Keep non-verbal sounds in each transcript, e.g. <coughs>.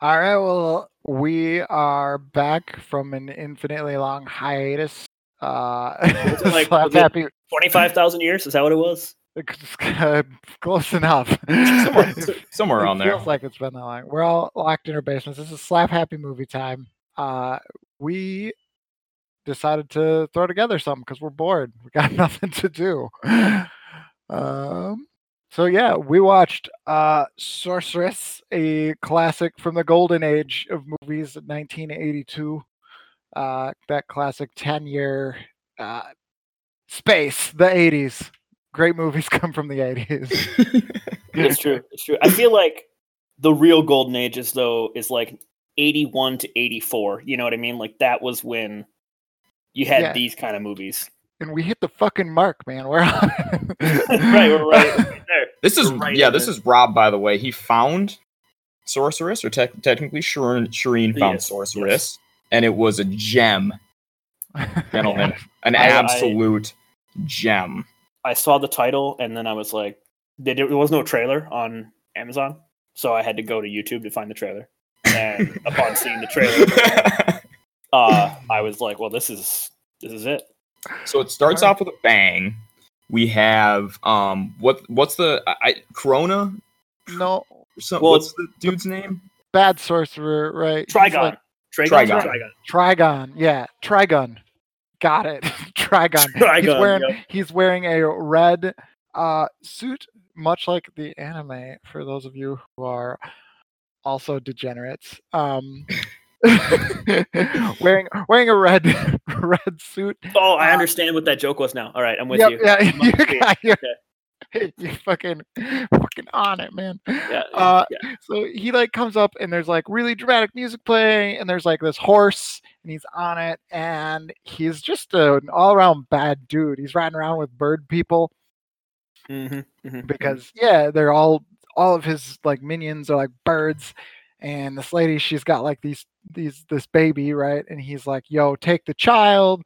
All right, well, we are back from an infinitely long hiatus. Uh, <laughs> like- Twenty-five thousand years is that what it was? <laughs> close enough. Somewhere, <laughs> It somewhere around there. feels like it's been that long. We're all locked in our basements. This is Slap Happy movie time. Uh, we decided to throw together something because we're bored. We got nothing to do. Um, so yeah, we watched uh, Sorceress, a classic from the golden age of movies, 1982. Uh, that classic 10-year uh, space, the 80s. Great movies <laughs> come from the 80s. <laughs> It's true. It's true. I feel like the real golden ages though is like eighty-one to eighty-four. You know what I mean? Like that was when you had Yeah. these kind of movies. And we hit the fucking mark, man. We're on. <laughs> right, we're right, we're right there. This is right yeah. This the- is Rob, by the way. He found sorceress, or tec- technically Shireen, Shireen found Yes, sorceress, and it was a gem, <laughs> gentlemen, an I- I- absolute gem. I saw the title and then I was like, there, there was no trailer on Amazon, so I had to go to YouTube to find the trailer. And upon seeing the trailer, <laughs> uh, I was like, well, this is this is it. So it starts Alright. off with a bang. We have um what what's the I, I Corona? no, Some, Well, what's the dude's name? bad sorcerer, right? He's Trigon. like- Trigon. Trigon. Trigon. Trigon, yeah, Trigon. Got it. <laughs> Trigon. he's wearing yep. he's wearing a red uh suit, much like the anime. For those of you who are also degenerates, um, <laughs> wearing wearing a red <laughs> red suit. Oh, I Uh, understand what that joke was now. All right, I'm with Yep, you. Yeah, <laughs> you got you. Okay. You fucking fucking on it, man. Yeah, Uh, yeah. so he like comes up and there's like really dramatic music playing and there's like this horse and he's on it and he's just an all-around bad dude he's riding around with bird people Mhm, mhm, because yeah they're all all of his like minions are like birds and this lady she's got like these these this baby right and he's like yo take the child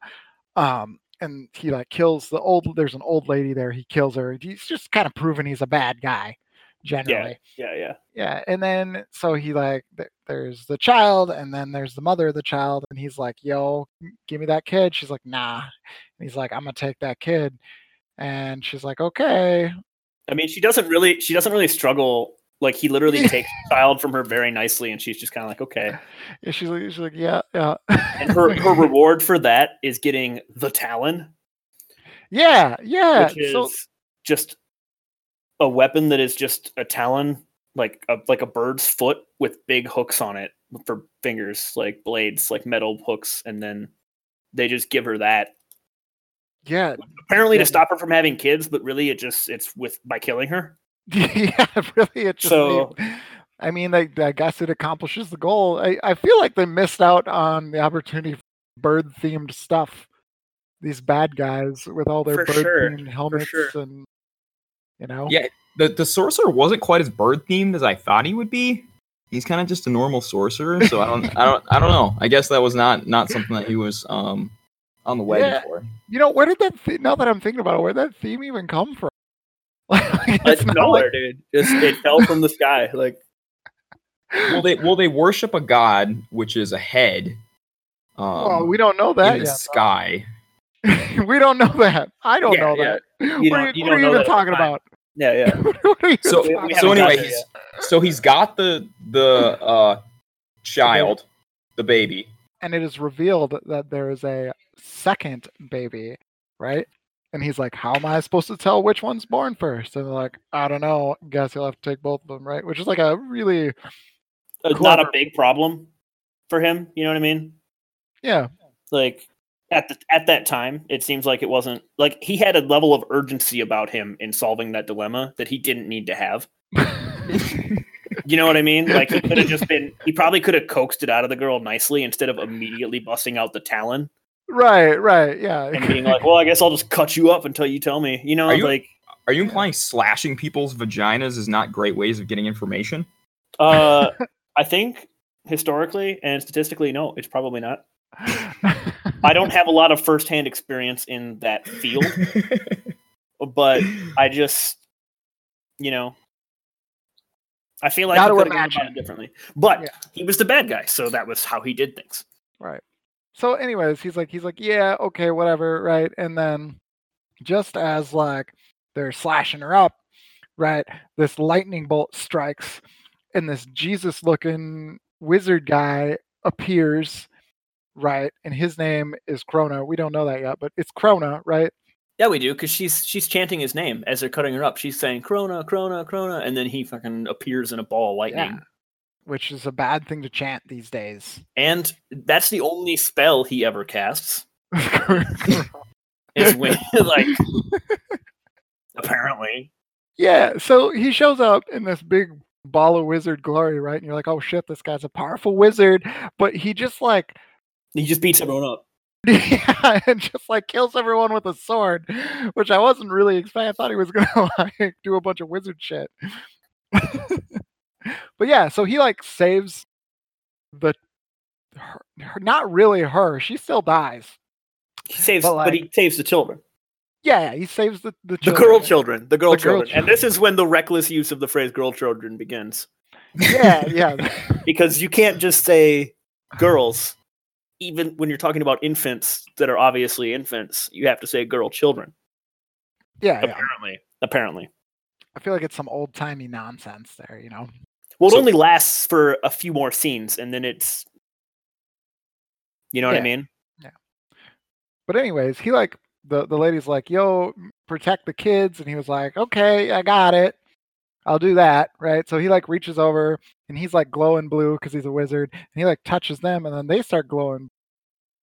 um and he like kills the old there's an old lady there he kills her he's just kind of proving he's a bad guy generally yeah, yeah. yeah and then so he like th- there's the child and then there's the mother of the child and he's like yo give me that kid she's like nah and he's like i'm gonna take that kid and she's like okay I mean, she doesn't really. She doesn't really struggle. Like he literally takes the child from her very nicely, and she's just kind of like, okay. and she's like, she's like yeah yeah And her <laughs> her reward for that is getting the Talon, yeah yeah which is so just a weapon that is just a talon, like a like a bird's foot with big hooks on it for fingers, like blades, like metal hooks, and then they just give her that yeah apparently Yeah. to stop her from having kids, but really it just it's with by killing her. <laughs> yeah really it just So- i mean they, i guess it accomplishes the goal I, I feel like they missed out on the opportunity for bird themed stuff these bad guys with all their bird sure, themed helmets sure. and you know Yeah, the the sorcerer wasn't quite as bird themed as I thought he would be. He's kind of just a normal sorcerer, so I don't I don't I don't know. I guess that was not not something that he was um on the way Yeah. for. You know, where did that? Th- now that I'm thinking about it, where did that theme even come from? Like, It's it's nowhere, like- dude. It's, it fell from the sky. <laughs> Like Well, they well they worship a god which is a head. Um, well, we don't know that in the yet. sky. <laughs> we don't know that. I don't Yeah, know yeah. that. You what don't- are you, you what are you even that at the talking about? yeah, yeah. <laughs> what are you So- even we so anyway, he's so he's got the the uh child, the baby. and it is revealed that there is a second baby, right? And he's like, "How am I supposed to tell which one's born first? And they're like, "I don't know. Guess you'll have to take both of them, right?" Which is like a really, Uh, not a big problem for him. You know what I mean? yeah, Like at the at that time, it seems like it wasn't like he had a level of urgency about him in solving that dilemma that he didn't need to have. <laughs> You know what I mean? Like he could have just been. He probably could have coaxed it out of the girl nicely instead of immediately busting out the talon right, right, yeah. and being like, "Well, I guess I'll just cut you up until you tell me." You know, Are you- like Are you implying slashing people's vaginas is not great ways of getting information? uh, <laughs> I think historically and statistically, no, it's probably not. <laughs> I don't have a lot of firsthand experience in that field, but I just, you know, I feel like Gotta he could have gone imagine. about it differently, but Yeah. he was the bad guy, so that was how he did things. Right. So, anyways, he's like, he's like, yeah, okay, whatever, right? And then, just as like they're slashing her up, right? This lightning bolt strikes, and this Jesus-looking wizard guy appears, right? And his name is Krona. We don't know that yet, but it's Krona, right? Yeah, we do because she's she's chanting his name as they're cutting her up. She's saying "Krona, Krona, Krona," and then he fucking appears in a ball of lightning. Yeah. Which is a bad thing to chant these days. And that's the only spell he ever casts. Is when <laughs> <laughs> like apparently. Yeah, so he shows up in this big ball of wizard glory, right? And you're like, oh shit, this guy's a powerful wizard. But he just like, He just beats everyone up. <laughs> yeah, and just like kills everyone with a sword, which I wasn't really expecting. I thought he was gonna like do a bunch of wizard shit. But yeah, so he like saves the, her, her- not really her. She still dies. He saves, But, but, he saves the children, Yeah, yeah, he saves the the, the girl children, the girl The girl children, and this is when the reckless use of the phrase "girl children" begins, Yeah, yeah. <laughs> because you can't just say girls, even when you're talking about infants that are obviously infants. You have to say girl children. yeah, yeah. Apparently, apparently. I feel like it's some old timey nonsense there, you know. Well, it So- only lasts for a few more scenes, and then it's, you know what I mean? Yeah. But anyways, he like the the lady's like, "Yo, protect the kids," and he was like, "Okay, I got it. I'll do that." Right? So he like reaches over and he's like glowing blue because he's a wizard, and he like touches them, and then they start glowing,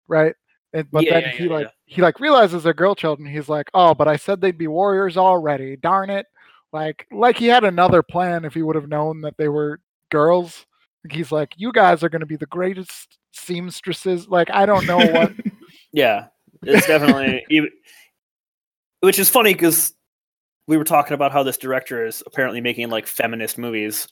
right? And, but Yeah, then yeah, he yeah, like yeah. he like realizes they're girl children. He's like, "Oh, but I said they'd be warriors already. Darn it!" Like like he had another plan if he would have known that they were girls. He's like, "You guys are going to be the greatest seamstresses." Like I don't know what. <laughs> Yeah, it's definitely. <laughs> even- which is funny because we were talking about how this director is apparently making like feminist movies,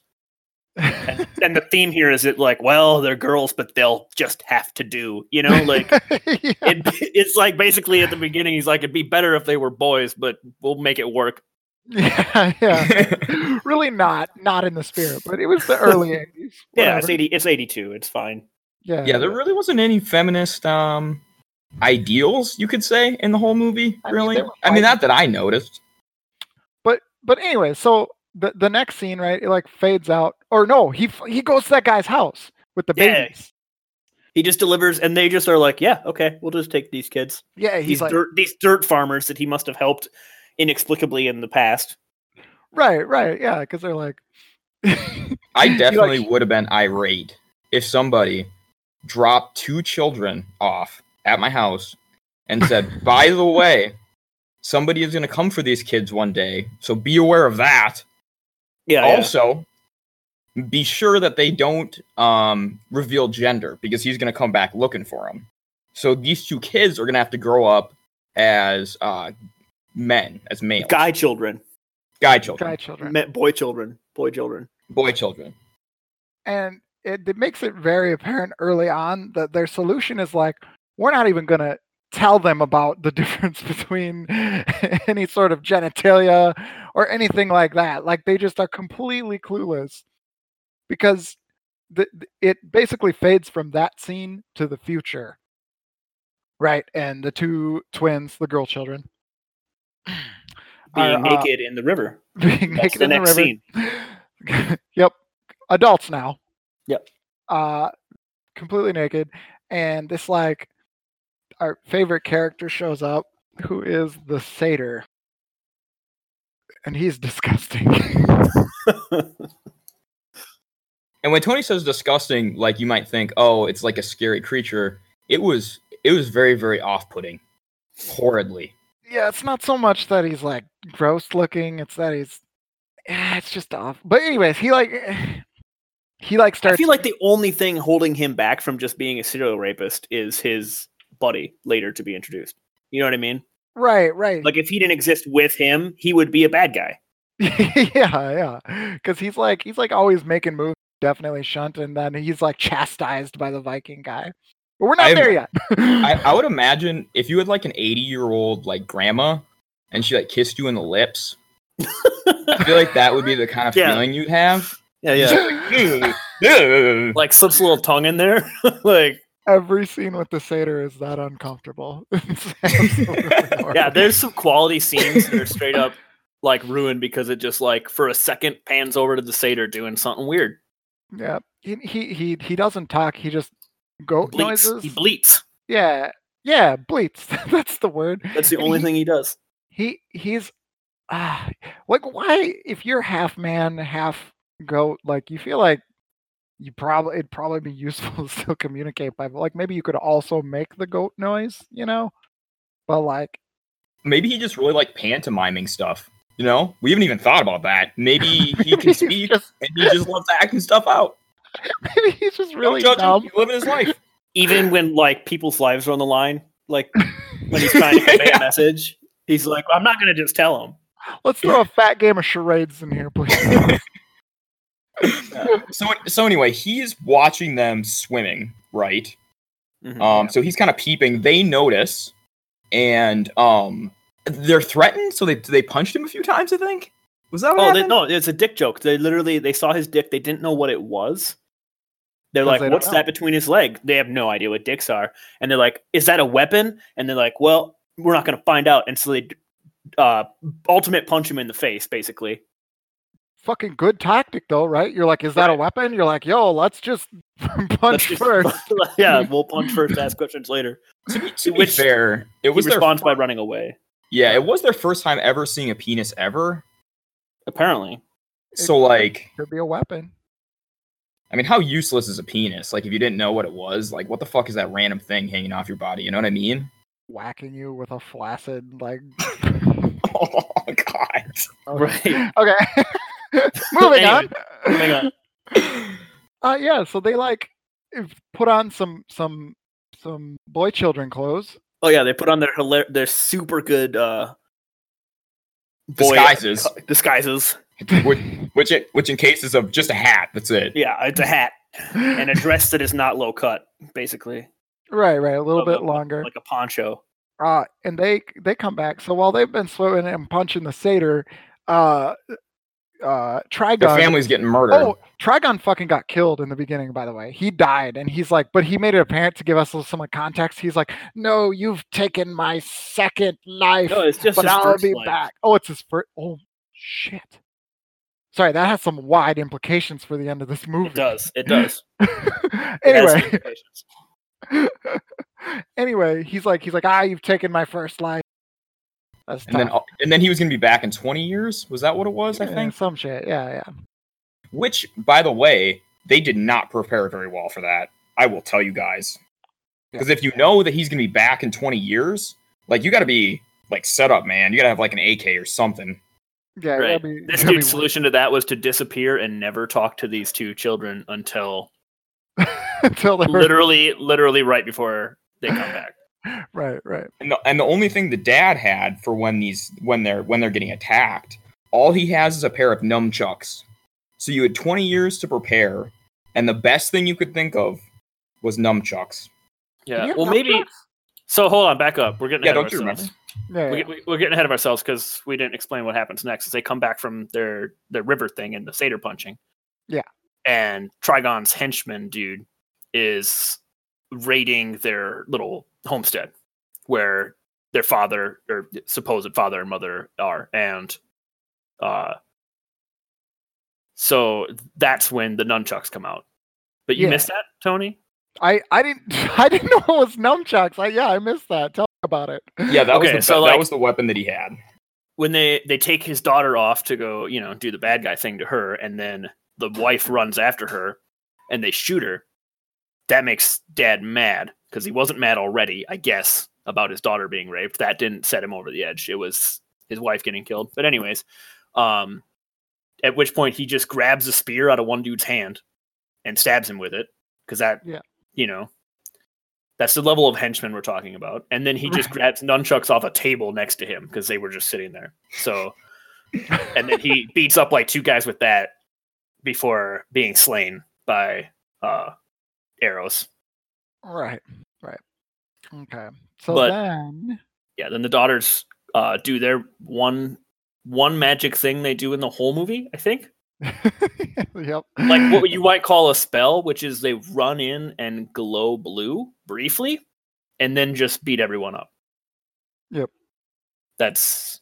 and, <laughs> and the theme here is it like, well, they're girls, but they'll just have to do, you know, like. Yeah. It, it's like basically at the beginning, he's like, it'd be better if they were boys, but we'll make it work. <laughs> yeah, yeah. <laughs> really not not in the spirit, but it was the early <laughs> 80s. Yeah, it's eighty. It's eighty-two. It's fine. Yeah, yeah, there really wasn't any feminist um ideals you could say in the whole movie. I mean, Really, they I mean, not that I noticed. but but anyway, so the the next scene, right? It like fades out, or no, he he goes to that guy's house with the Yeah. babies. He just delivers, and they just are like, yeah, okay, we'll just take these kids. Yeah, he's these like, dirt these dirt farmers that he must have helped inexplicably in the past. right, right, yeah, because they're like, I <laughs> He, like, definitely would have been irate if somebody dropped two children off at my house and said, <laughs> "By the way, somebody is going to come for these kids one day, so be aware of that." Yeah, yeah. also, be sure that they don't um, reveal gender because he's going to come back looking for them. So these two kids are going to have to grow up as uh, men, as males, guy children, guy children, guy children, Me- boy children, boy children. boy children. and it, it makes it very apparent early on that their solution is like, we're not even gonna tell them about the <laughs> difference between <laughs> any sort of genitalia or anything like that. Like they just are completely clueless because the, it basically fades from that scene to the future. Right. And the two twins, the girl children, Being are, uh, naked in the river. <laughs> being That's naked the in the next river. scene. <laughs> yep. Adults now. Yep. Uh completely naked. And this like our favorite character shows up, who is the satyr. And he's <laughs> disgusting. And when Tony says disgusting, like you might think, oh, it's like a scary creature. It was it was very, very off putting. Horridly. Yeah, it's not so much that he's like gross looking, it's that he's yeah, it's just off. But anyways, he like eh, he like starts. I feel like the only thing holding him back from just being a serial rapist is his buddy later to be introduced. You know what I mean? right, right. Like if he didn't exist with him, he would be a bad guy. <laughs> yeah, yeah. Because he's like he's like always making moves, definitely shunt, and then he's like chastised by the Viking guy. But we're not I've- there yet. <laughs> I, I would <laughs> imagine if you had like an 80 year old like grandma and she like kissed you in the lips, I feel like that would be the kind of Yeah. feeling you'd have. Yeah, yeah. yeah. like slips a little tongue in there. <laughs> like Every scene with the satyr is that uncomfortable. Yeah, there's some quality scenes that are straight up like ruined because it just like for a second pans over to the satyr doing something weird. yeah. He, he he he doesn't talk. He just goat Bleats. noises. He bleats. yeah, yeah, bleats. <laughs> That's the word. That's the And only he- thing he does. he he's ah like why if you're half man half goat like you feel like you probably it'd probably be <laughs> useful to still communicate by like maybe you could also make the goat noise you know but like Maybe he just really like pantomiming stuff. You know, we haven't even thought about that. Maybe he can <laughs> speak just, and he just loves acting stuff out. Maybe <laughs> he's just really Don't judge dumb him. He's living his life. <laughs> Even when like people's lives are on the line, like when he's trying to <laughs> convey Yeah. a message, he's like, "I'm not gonna just tell him." let's throw a fat game of charades in here please so so anyway, he's watching them swimming, right? Mhm. Um, so he's kind of peeping. They notice, and um, they're threatened. So they they punched him a few times. I think was that what Oh, they, no, it's a dick joke. They literally they saw his dick. They didn't know what it was. They're like, they "What's that between his leg?" They have no idea what dicks are, and they're like, "Is that a weapon?" And they're like, "Well, we're not gonna find out." And so they uh, ultimate punch him in the face, basically. fucking good tactic though right you're like is that a weapon you're like yo let's just <laughs> punch Let's just- first <laughs> yeah, <laughs> we'll punch first, ask questions later. To be, to be Which fair, it He was their responds by running away. yeah, it was their first time ever seeing a penis ever. Apparently, So like, could be a weapon I mean, how useless is a penis? Like, if you didn't know what it was, like, what the fuck is that random thing hanging off your body? You know what I mean? whacking you with a flaccid like <laughs> <laughs> Oh God. Okay. right? Okay. <laughs> Moving on. Moving on. Uh, yeah, so they like put on some some some boy children clothes. Oh yeah, they put on their hilar- their super good uh, boy- Disguises. disguises. which, which, it, which in cases of just a hat. That's it. Yeah, it's a hat and a dress that is not low cut, basically, Right, right, a little Of bit longer. like a poncho. Uh, and they they come back. So while they've been swimming and punching the satyr, uh, uh, Their Trigon. family's getting murdered. Oh, Trigon fucking got killed in the beginning, by the way. He died, and he's like, but he made it apparent to give us some like, context. He's like, no, you've taken my second life. No, it's just but his I'll first be life. back. Oh, it's his first. Oh, shit. Sorry, that has some wide implications for the end of this movie. It does. It does. <laughs> Anyway, implications. <laughs> anyway, he's like, he's like, ah, you've taken my first life. That's and then and then he was gonna be back in 20 years. Was that what it was? I think. some shit. Yeah, yeah. Which, by the way, they did not prepare very well for that. I will tell you guys. Because if you know that he's gonna be back in 20 years, like you got to be like set up, man. You got to have like an AK or something. Yeah, Right. be, This dude's be solution to that was to disappear and never talk to these two children until <laughs> until literally, literally right before they come back. <laughs> right, right. And the, and the only thing the dad had for when these when they're when they're getting attacked, all he has is a pair of nunchucks. So you had 20 years to prepare, and the best thing you could think of was nunchucks. Yeah. Yeah, well, no, maybe. So hold on, back up. We're getting Yeah, ahead of don't you ourselves. Yeah, We, yeah. we, we're getting ahead of ourselves because we didn't explain what happens next. As they come back from their their river thing and the satyr punching. Yeah. And Trigon's henchman dude is raiding their little homestead where their father or supposed father and mother are, and uh, so that's when the nunchucks come out. But you Yeah. missed that, Tony. I, I didn't <laughs> I didn't know it was nunchucks. I, yeah, I missed that. Tell me about it. Yeah, that Okay, was the, so, that like- was the weapon that he had. when they they take his daughter off to go you know do the bad guy thing to her and then the wife runs after her and they shoot her that makes dad mad because he wasn't mad already i guess about his daughter being raped that didn't set him over the edge it was his wife getting killed but anyways um at which point he just grabs a spear out of one dude's hand and stabs him with it because that Yeah. you know that's the level of henchman we're talking about. And then he just grabs nunchucks off a table next to him because they were just sitting there. So, and then he <laughs> beats up like two guys with that before being slain by uh, arrows. Right, right. Okay. So But- then Yeah. Then the daughters uh, do their one one magic thing they do in the whole movie. I think <laughs> yep. like what you might call a spell, which is they run in and glow blue briefly, and then just beat everyone up. Yep. That's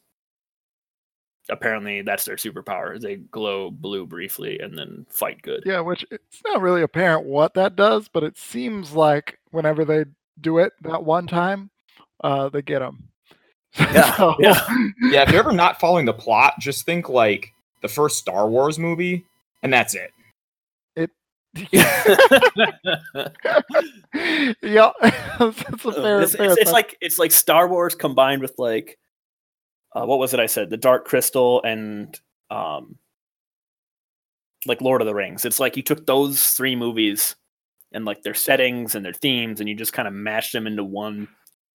apparently that's their superpower. They glow blue briefly and then fight good. Yeah, which it's not really apparent what that does, but it seems like whenever they do it that one time, uh, they get them. <laughs> Yeah, yeah. yeah, if you're ever not following the plot, just think like the first Star Wars movie, and that's it. It. <laughs> <laughs> yeah, that's a fair. it's, fair it's, it's like it's like Star Wars combined with like uh, what was it I said? The Dark Crystal and um like Lord of the Rings. It's like you took those three movies and like their settings and their themes and you just kind of mashed them into one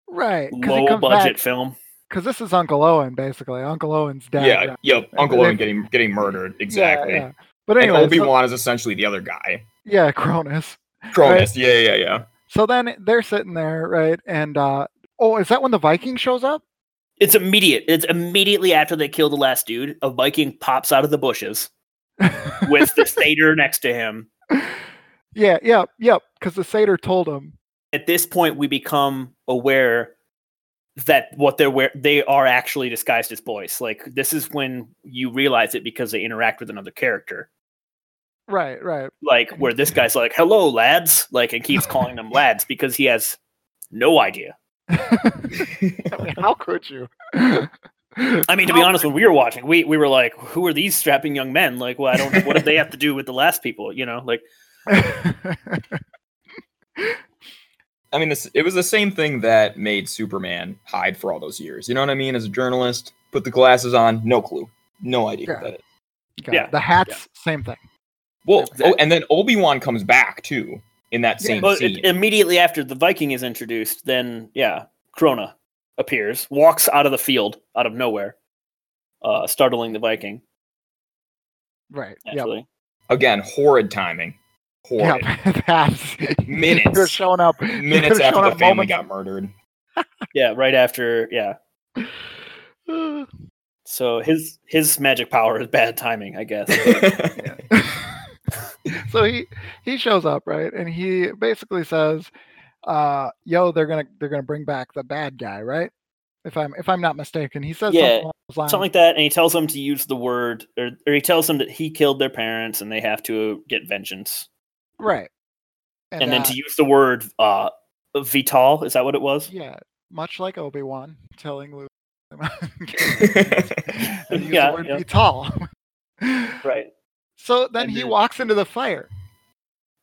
right low budget film. because this is Uncle Owen basically. Uncle Owen's dad. yeah, died. yep. Uncle they- Owen getting getting murdered. Exactly. yeah. But And anyway, Obi so- Wan is essentially the other guy. yeah, Cronus. Cronus. Yeah, yeah, yeah. So then they're sitting there, right? And uh oh, is that when the Viking shows up? It's immediate. It's immediately after they kill the last dude. A Viking pops out of the bushes <laughs> with the satyr next to him. yeah, yeah, yep. Because the satyr told him. At this point, we become aware that what they're wear- they are actually disguised as boys. Like this is when you realize it because they interact with another character. Right, right. Like where this guy's like, "Hello, lads," like and keeps calling them <laughs> lads because he has no idea. I mean, how could you? I mean, to be honest, when we were watching, we we were like, "Who are these strapping young men?" Like, well, I don't. What do they have to do with the last people? You know, like <laughs> I mean, this, it was the same thing that made Superman hide for all those years. You know what I mean? As a journalist, put the glasses on, no clue, no idea Yeah. what that is. Got it. Yeah, The hats, same thing. Well, oh, and then Obi Wan comes back too in that Yeah. same Well, scene. it, immediately after the Viking is introduced, then yeah, Krona appears, walks out of the field out of nowhere, uh, startling the Viking. Right. Yep. Again, horrid timing. Horrid. Yep. <laughs> That's Minutes. They're showing up. Minutes They're after showing the up family moments- got murdered. <laughs> yeah, right after yeah. <sighs> So his his magic power is bad timing, I guess. <laughs> <laughs> so he he shows up right, and he basically says, uh, "Yo, they're gonna they're gonna bring back the bad guy, right? If I'm if I'm not mistaken." He says Yeah, something along those lines. Something like that, and he tells them to use the word, or, or he tells them that he killed their parents and they have to get vengeance, right. and, then uh, to use the word uh, vital. Is that what it was? yeah, much like Obi Wan telling Luke. <laughs> <laughs> and use Yeah, the word yeah. vital. Right. So then he walks into the fire.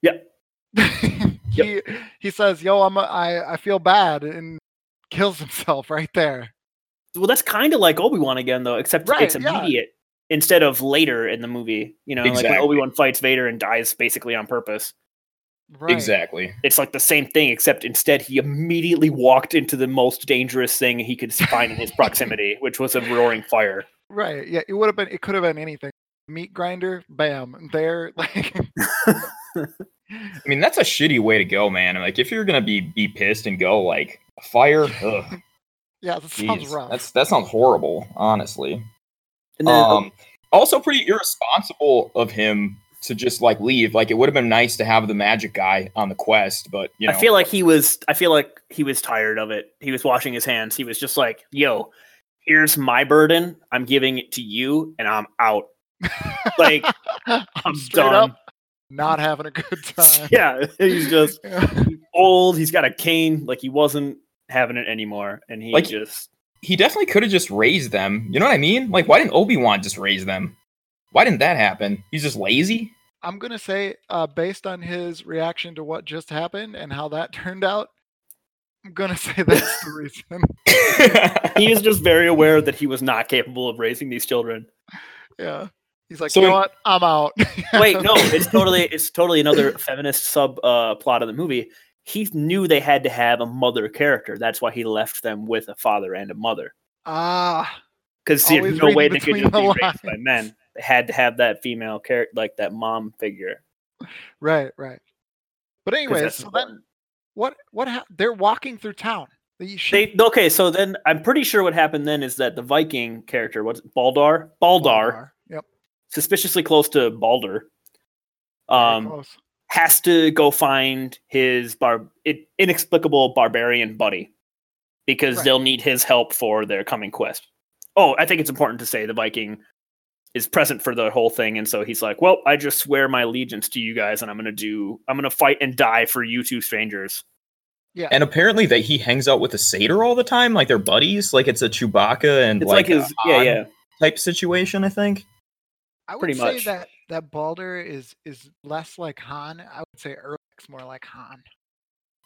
Yep. <laughs> he he says, "Yo, I'm a, I I feel bad," and kills himself <laughs> right there. Well, that's kind of like Obi Wan again, though, except Right, it's yeah. immediate instead of later in the movie. You know, like when Obi Wan fights Vader and dies basically on purpose. Right. Exactly. It's like the same thing, except instead he immediately walked into the most dangerous thing he could find in his <laughs> proximity, which was a roaring fire. Right. Yeah. It would have been. It could have been anything. Meat grinder. Bam. There. <laughs> Like. I mean, that's a shitty way to go, man. Like, if you're gonna be be pissed and go like fire, <laughs> ugh, yeah. That sounds jeez, rough. that's that sounds horrible, honestly. And then Um, also pretty irresponsible of him to just like leave. Like, it would have been nice to have the magic guy on the quest, but you know, I feel like he was. I feel like he was tired of it. He was washing his hands. He was just like, "Yo, here's my burden. I'm giving it to you, and I'm out. Like, <laughs> I'm done." up not having a good <laughs> time. Yeah, he's just <laughs> Yeah. old. He's got a cane. Like he wasn't having it anymore, and he Like- just he definitely could have just raised them. You know what I mean? Like, why didn't Obi Wan just raise them? Why didn't that happen? He's just lazy. I'm gonna say, uh, based on his reaction to what just happened and how that turned out, I'm gonna say that's the reason. he is just very aware that he was not capable of raising these children. Yeah. He's like, So you know what? I'm out. <laughs> Wait, no, it's totally it's totally another feminist sub uh, plot of the movie. He knew they had to have a mother character. That's why he left them with a father and a mother. Ah, Because there's no way they could just be the raised by men. They had to have that female character, like that mom figure. right, right. But anyways, so then what? What? hap they're walking through town. They, okay, so then I'm pretty sure what happened then is that the Viking character, what's Baldar? Baldar Yep. Suspiciously close to Balder. Um, close. has to go find his bar inexplicable barbarian buddy because Right. they'll need his help for their coming quest. Oh, I think it's important to say the Viking is present for the whole thing, and so he's like, "Well, I just swear my allegiance to you guys, and I'm gonna do, I'm gonna fight and die for you two strangers." Yeah. And apparently that he hangs out with a satyr all the time, like they're buddies, like it's a Chewbacca and It's like, like, a his, yeah, yeah, type situation. I think. I would pretty say much. that that Baldar is is less like Han. I would say Erlic's more like Han.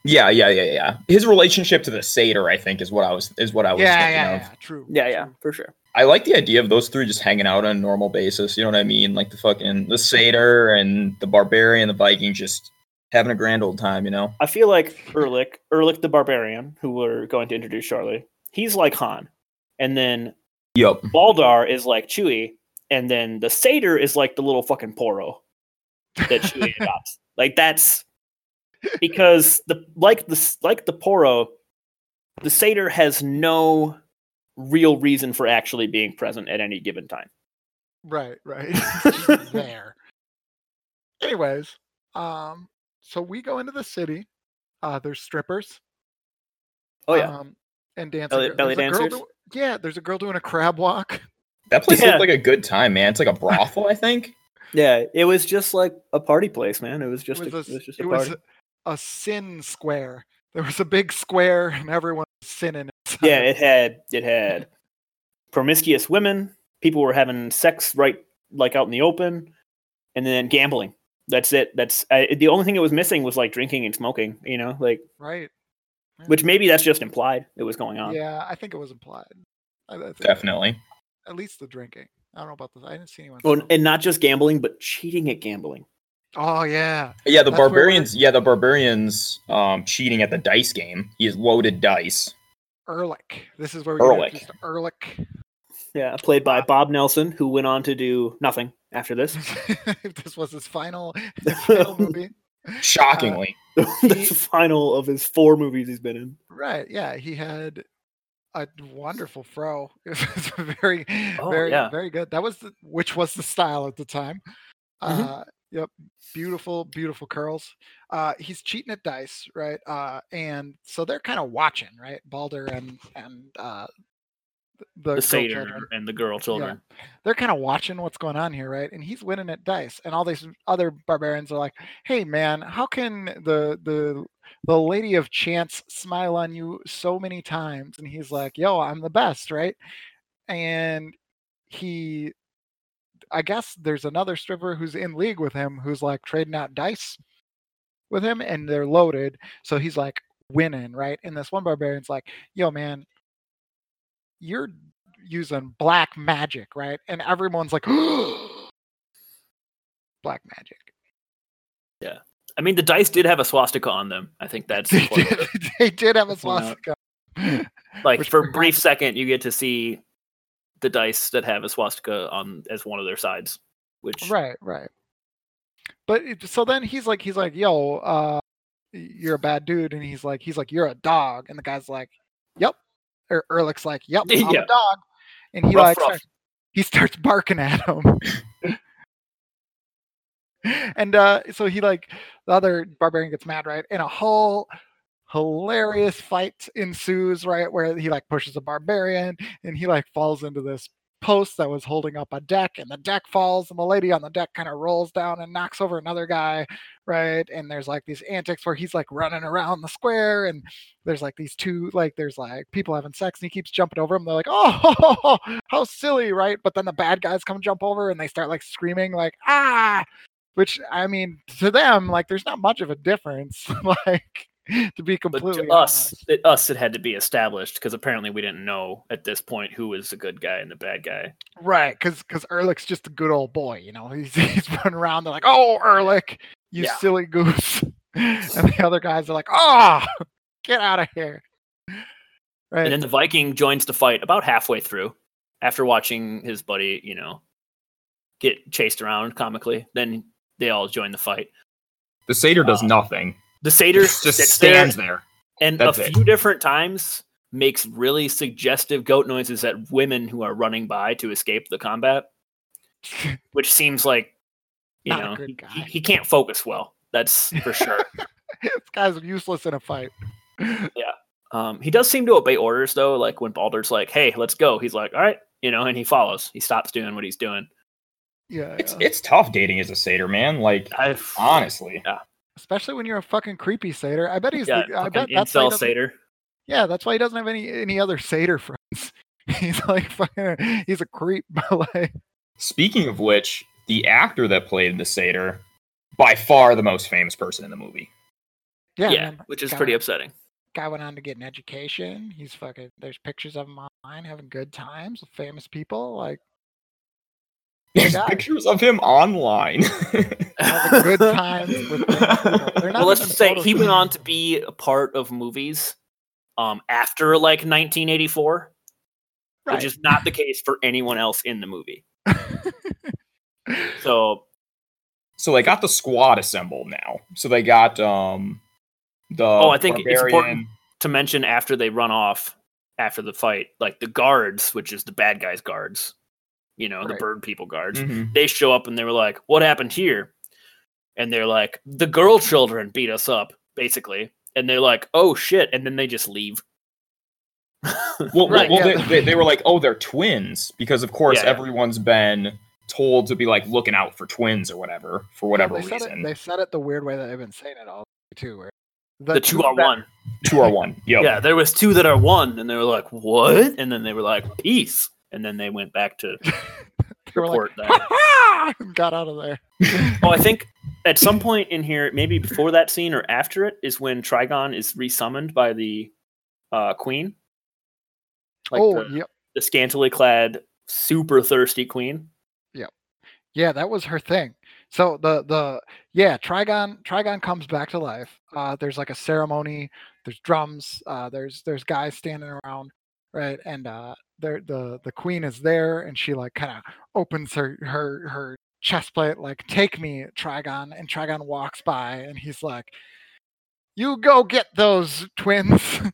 Yeah, yeah, yeah, yeah. His relationship to the satyr, I think, is what I was is what I was Yeah, thinking yeah, of. yeah. True. yeah, yeah, for sure. I like the idea of those three just hanging out on a normal basis. You know what I mean? Like the fucking the satyr and the barbarian, the Viking, just having a grand old time. You know? I feel like Erlich, Erlich the barbarian, who we're going to introduce shortly, he's like Han, and then Yup. Baldar is like Chewie, and then the satyr is like the little fucking Porg that Chewie <laughs> adopts. Like that's because the like the like the Porg, the satyr has no real reason for actually being present at any given time. Right, right. <laughs> <laughs> There. Anyways, um, so we go into the city. Uh, there's strippers. Oh yeah, Um, and dancing. Belly- belly there's a girl dancers? do- yeah, there's a girl doing a crab walk. That place Yeah. looked like a good time, man. It's like a <laughs> brothel, I think. yeah. It was just like a party place, man. It was just it a, was, it was just it a was a sin square. There was a big square, and everyone was sinning. inside. <laughs> Yeah, it had it had promiscuous women. People were having sex right like out in the open, and then gambling. That's it. That's uh, the only thing it was missing was like drinking and smoking. You know, like right. which maybe that's just implied it was going on. Yeah, I think it was implied. I, I think Definitely. At least the drinking. I don't know about this. I didn't see anyone. Well, and not just gambling, but cheating at gambling. oh yeah, Yeah, the That's barbarians. Yeah, the barbarians. Um, cheating at the dice game. He has loaded dice. Ehrlich. This is where we get Ehrlich. introduced Ehrlich. Yeah, played by Bob Nelson, who went on to do nothing after this. <laughs> if this was his final, <laughs> his final <laughs> movie. Shockingly, That's the final of his four movies he's been in. Right. Yeah. He had a wonderful fro. <laughs> Very, Oh, very, yeah. very good. That was the, which was the style at the time. Mhm. Uh, yep. Beautiful, beautiful curls. Uh, he's cheating at dice, right? Uh, and so they're kind of watching, right? Baldar and and uh, the, The satyr children. and the girl children. they're kind of watching what's going on here, right? And he's winning at dice, and all these other barbarians are like, "Hey, man, how can the the the lady of chance smile on you so many times?" And he's like, "Yo, I'm the best, right?" And he, I guess, there's another stripper who's in league with him, who's like trading out dice with him, and they're loaded, so he's like winning, right? And this one barbarian's like, "Yo, man." You're using black magic, right? And everyone's like, <gasps> black magic. I mean, the dice did have a swastika on them. I think that's <laughs> They did, <laughs> they did have a swastika. like Which for a brief second, you get to see the dice that have a swastika on as one of their sides. Which Right, right. But it, so then he's like, he's like, yo, uh, you're a bad dude, and he's like, he's like, you're a dog, and the guy's like, yep. Or Erlich's like, yep, <laughs> I'm Yeah. a dog, and he like starts, he starts barking at him. <laughs> and uh, so he like the other barbarian gets mad, right? And a whole hilarious fight ensues, right? Where he like pushes a barbarian and he like falls into this post that was holding up a deck, and the deck falls, and the lady on the deck kind of rolls down and knocks over another guy, right? And there's like these antics where he's like running around the square, and there's like these two, like there's like people having sex, and he keeps jumping over them. They're like, oh, <laughs> how silly, right? But then the bad guys come jump over, and they start like screaming, like ah, which I mean to them, like there's not much of a difference, <laughs> like to be completely but to us, it, us, it had to be established because apparently we didn't know at this point who was the good guy and the bad guy. Right, because because Ehrlich's just a good old boy, you know. He's <laughs> he's running around. They're like, "Oh, Ehrlich, you Yeah. silly goose," <laughs> and the other guys are like, "Ah, get out of here!" Right. And then the Viking joins the fight about halfway through after watching his buddy, you know, get chased around comically. Then they all join the fight. the satyr does Uh, nothing. The satyr Just, just sits there stands there. and That's a it. few different times makes really suggestive goat noises at women who are running by to escape the combat. <laughs> which seems like you Not a know good he, guy. he, he can't focus well. That's for sure. <laughs> this guy's useless in a fight. <laughs> Yeah, um, he does seem to obey orders though. Like when Baldar's like, "Hey, let's go," he's like, "All right," you know, and he follows. He stops doing what he's doing. Yeah, It's yeah. it's tough dating as a satyr, man. Like I've honestly. especially when you're a fucking creepy satyr. I bet he's. yeah, the, I fucking bet that's why he incel satyr. Yeah, that's why he doesn't have any any other satyr friends. <laughs> He's like fucking. He's a creep, <laughs> but like. Speaking of which, the actor that played the satyr, by far the most famous person in the movie. Yeah, Yeah, man, which is guy pretty upsetting. Guy went on to get an education. He's fucking. There's pictures of him online having good times with famous people. Like There's pictures of him online. <laughs> having good times with famous. <laughs> They're not well, let's just say he went on to be a part of movies um, after like 1984, Right. which is not the case for anyone else in the movie. <laughs> So so they got the squad assembled now. So they got um the Oh, I think it's important- to mention after they run off after the fight, like the guards, which is the bad guys' guards, you know, the bird people guards, Mhm. they show up and they were like, "What happened here?" And they're like, "The girl children beat us up, basically." And they're like, "Oh shit!" And then they just leave. <laughs> Well, Right, well, yeah. they, they, they were like, oh, they're twins because of course Yeah, yeah. everyone's been told to be like looking out for twins or whatever for whatever they said reason. It, they said it the weird way that they've been saying it all too. Where the two are that- one. <laughs> Two are one. Yep. Yeah, there was two that are one, and they were like, "What?" And then they were like, "Peace." And then they went back to <laughs> were like, that. "Ha ha!" got out of there. Oh, I <laughs> think at some point in here, maybe before that scene or after it, is when Trigon is resummoned by the uh, queen, like oh, the, yep. the scantily clad, super thirsty queen. Yep. Yeah, that was her thing. So the the yeah, Trigon Trigon comes back to life. Uh there's like a ceremony, there's drums, uh there's there's guys standing around, right? And uh there the the queen is there and she like kind of opens her her her chest plate like take me Trigon and Trigon walks by and he's like you go get those twins. <laughs>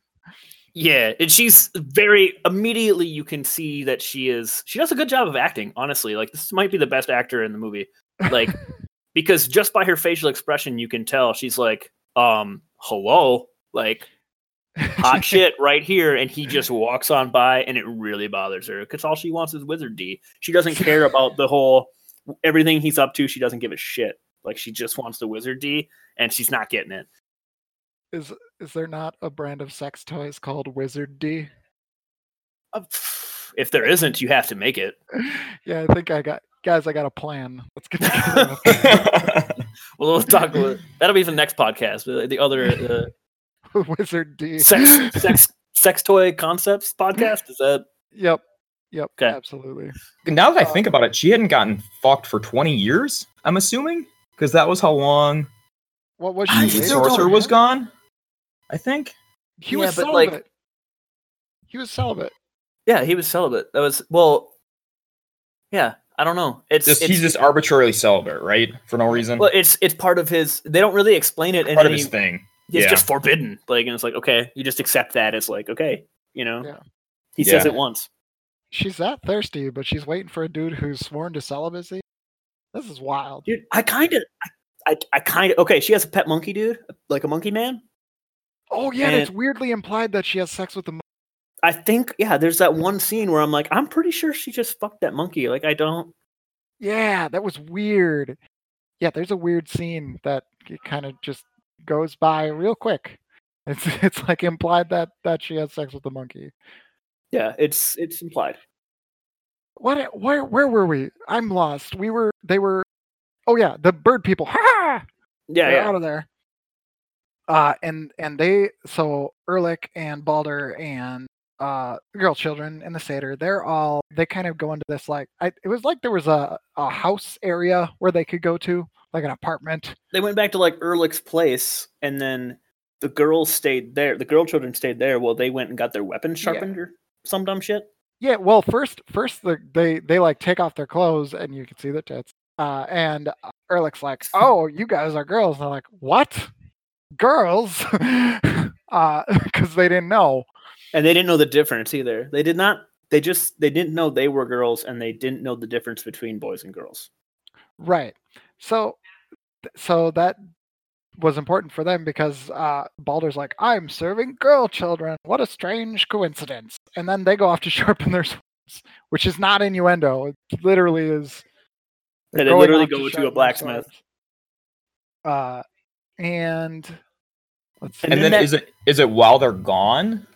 Yeah, and she's very immediately. You can see that she is. She does a good job of acting. Honestly, like this might be the best actor in the movie. Like <laughs> because just by her facial expression, you can tell she's like, um, hello, like hot <laughs> shit right here, and he just walks on by, and it really bothers her because all she wants is Wizard D. She doesn't <laughs> care about the whole everything he's up to. She doesn't give a shit. Like she just wants the Wizard D, and she's not getting it. is is there not a brand of sex toys called Wizard D? If there isn't, you have to make it. <laughs> yeah, I think I got guys. I got a plan. Let's get together. Well, we'll talk. about- That'll be for the next podcast. The other uh, <laughs> Wizard D. sex, <laughs> sex, sex toy concepts podcast. Is that Yep. Yep. Okay. Absolutely. now that I think um, about it, she hadn't gotten fucked for 20 years, I'm assuming? Because that was how long What was I she? the still later? don't sorcerer was gone? I think. He Yeah, was but, like- celibate. he was celibate. yeah? He was celibate. That was well. Yeah, I don't know. It's, Just, it's he's just arbitrarily celibate, right? For no reason. well, it's it's part of his. They don't really explain it, in Part of his thing. It's yeah. just forbidden. Like, and it's like okay, you just accept that as like okay, you know. Yeah. He says it once. She's that thirsty, but she's waiting for a dude who's sworn to celibacy. This is wild. Dude, I kind of, I, I, I kind of okay. She has a pet monkey, dude, like a monkey man. Oh yeah, and it's weirdly implied that she has sex with the. mo- I think yeah. There's that one scene where I'm like, I'm pretty sure she just fucked that monkey. Like I don't. Yeah, that was weird. Yeah, there's a weird scene that kind of just goes by real quick. It's <laughs> it's like implied that that she has sex with the monkey. Yeah, it's it's implied. What? Where? Where were we? I'm lost. We were. They were. Oh yeah, the bird people. Ha! Yeah, They're yeah. out of there. Uh, and and they so Ehrlich and Baldar and uh girl children and the satyr they're all they kind of go into this like I, it was like there was a, a house area where they could go to like an apartment They went back to like Ehrlich's place, and then the girls stayed there. The girl children stayed there while they went and got their weapons sharpened or some dumb shit. yeah well first first the, they they like take off their clothes and you can see the tits uh and uh, Ehrlich's like <laughs> oh you guys are girls and they're like what girls <laughs> uh <laughs> because they didn't know And they didn't know the difference either. They did not they just they didn't know they were girls and they didn't know the difference between boys and girls. Right. So so that was important for them because uh, Baldar's like, I'm serving girl children. What a strange coincidence. And then they go off to <laughs> sharpen their swords, which is not innuendo. It literally is. Yeah, they're they going literally go to a blacksmith. Uh, and let's see. And And, then then, that- is it is it while they're gone?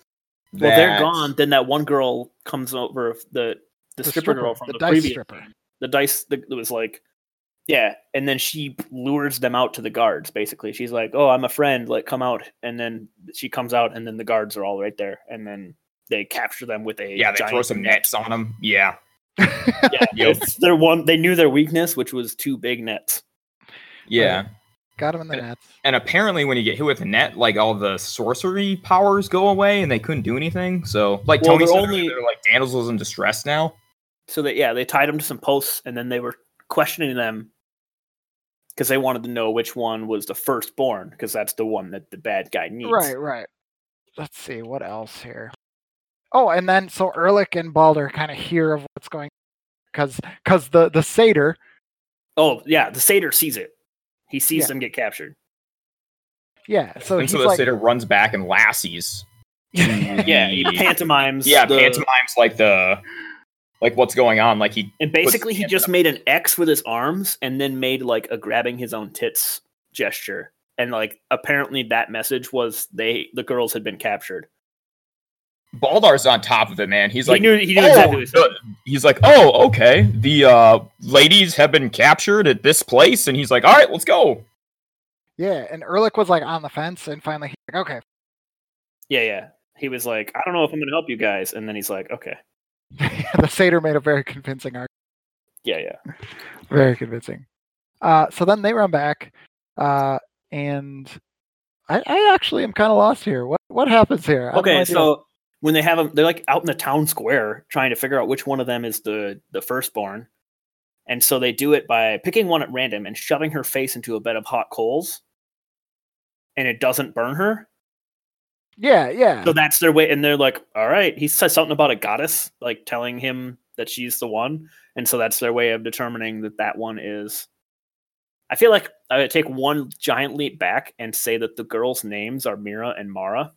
Well, they're gone. Then that one girl comes over the the, the stripper, girl from the, the, dice previous stripper. the dice that was like yeah and then she lures them out to the guards basically she's like oh i'm a friend like come out and then she comes out and then the guards are all right there and then they capture them with a Yeah, they throw some net. nets on them. Yeah. <laughs> yeah Yep. it's their one they knew their weakness which was two big nets Yeah. Got him in the nets. And apparently, when you get hit with a net, like all the sorcery powers go away, and they couldn't do anything. So, like Well, Tony said, only- they're like damsels in distress now. so that yeah they tied them to some posts and then they were questioning them because they wanted to know which one was the firstborn because that's the one that the bad guy needs Right, right. Let's see what else here. Oh, and then so Erlik and Baldar kind of hear of what's going because because the the satyr oh yeah the satyr sees it he sees Yeah. them get captured yeah so and so the like satyr runs back and lassies. <laughs> yeah he pantomimes Yeah, the- pantomimes like the like what's going on. Like he And basically, he just up. made an X with his arms and then made like a grabbing his own tits gesture. And like, apparently, that message was they the girls had been captured. Baldar's on top of it, man. He's he like, knew he knew "Oh, exactly what he said. he's like, oh, okay. The uh, ladies have been captured at this place, and he's like, all right, let's go. yeah and Erlik was like on the fence and finally he's like okay Yeah, yeah. He was like, I don't know if I'm going to help you guys. And then he's like, okay, <laughs> the satyr made a very convincing argument yeah, yeah. very convincing uh so then they run back uh and I, I actually am kind of lost here what what happens here Okay, so when they have them, they're like out in the town square trying to figure out which one of them is the the firstborn. And so they do it by picking one at random and shoving her face into a bed of hot coals. And it doesn't burn her. Yeah yeah So that's their way, and they're like, "All right." He says something about a goddess, like telling him that she's the one, and so that's their way of determining that that one is. I feel like I would take one giant leap back and say that the girls' names are Mira and Mara.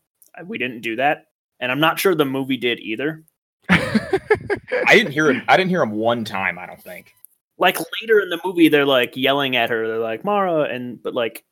We didn't do that, and I'm not sure the movie did either. I didn't hear him. I didn't hear him one time. I don't think. Like later in the movie, they're like yelling at her. They're like Mara, and but like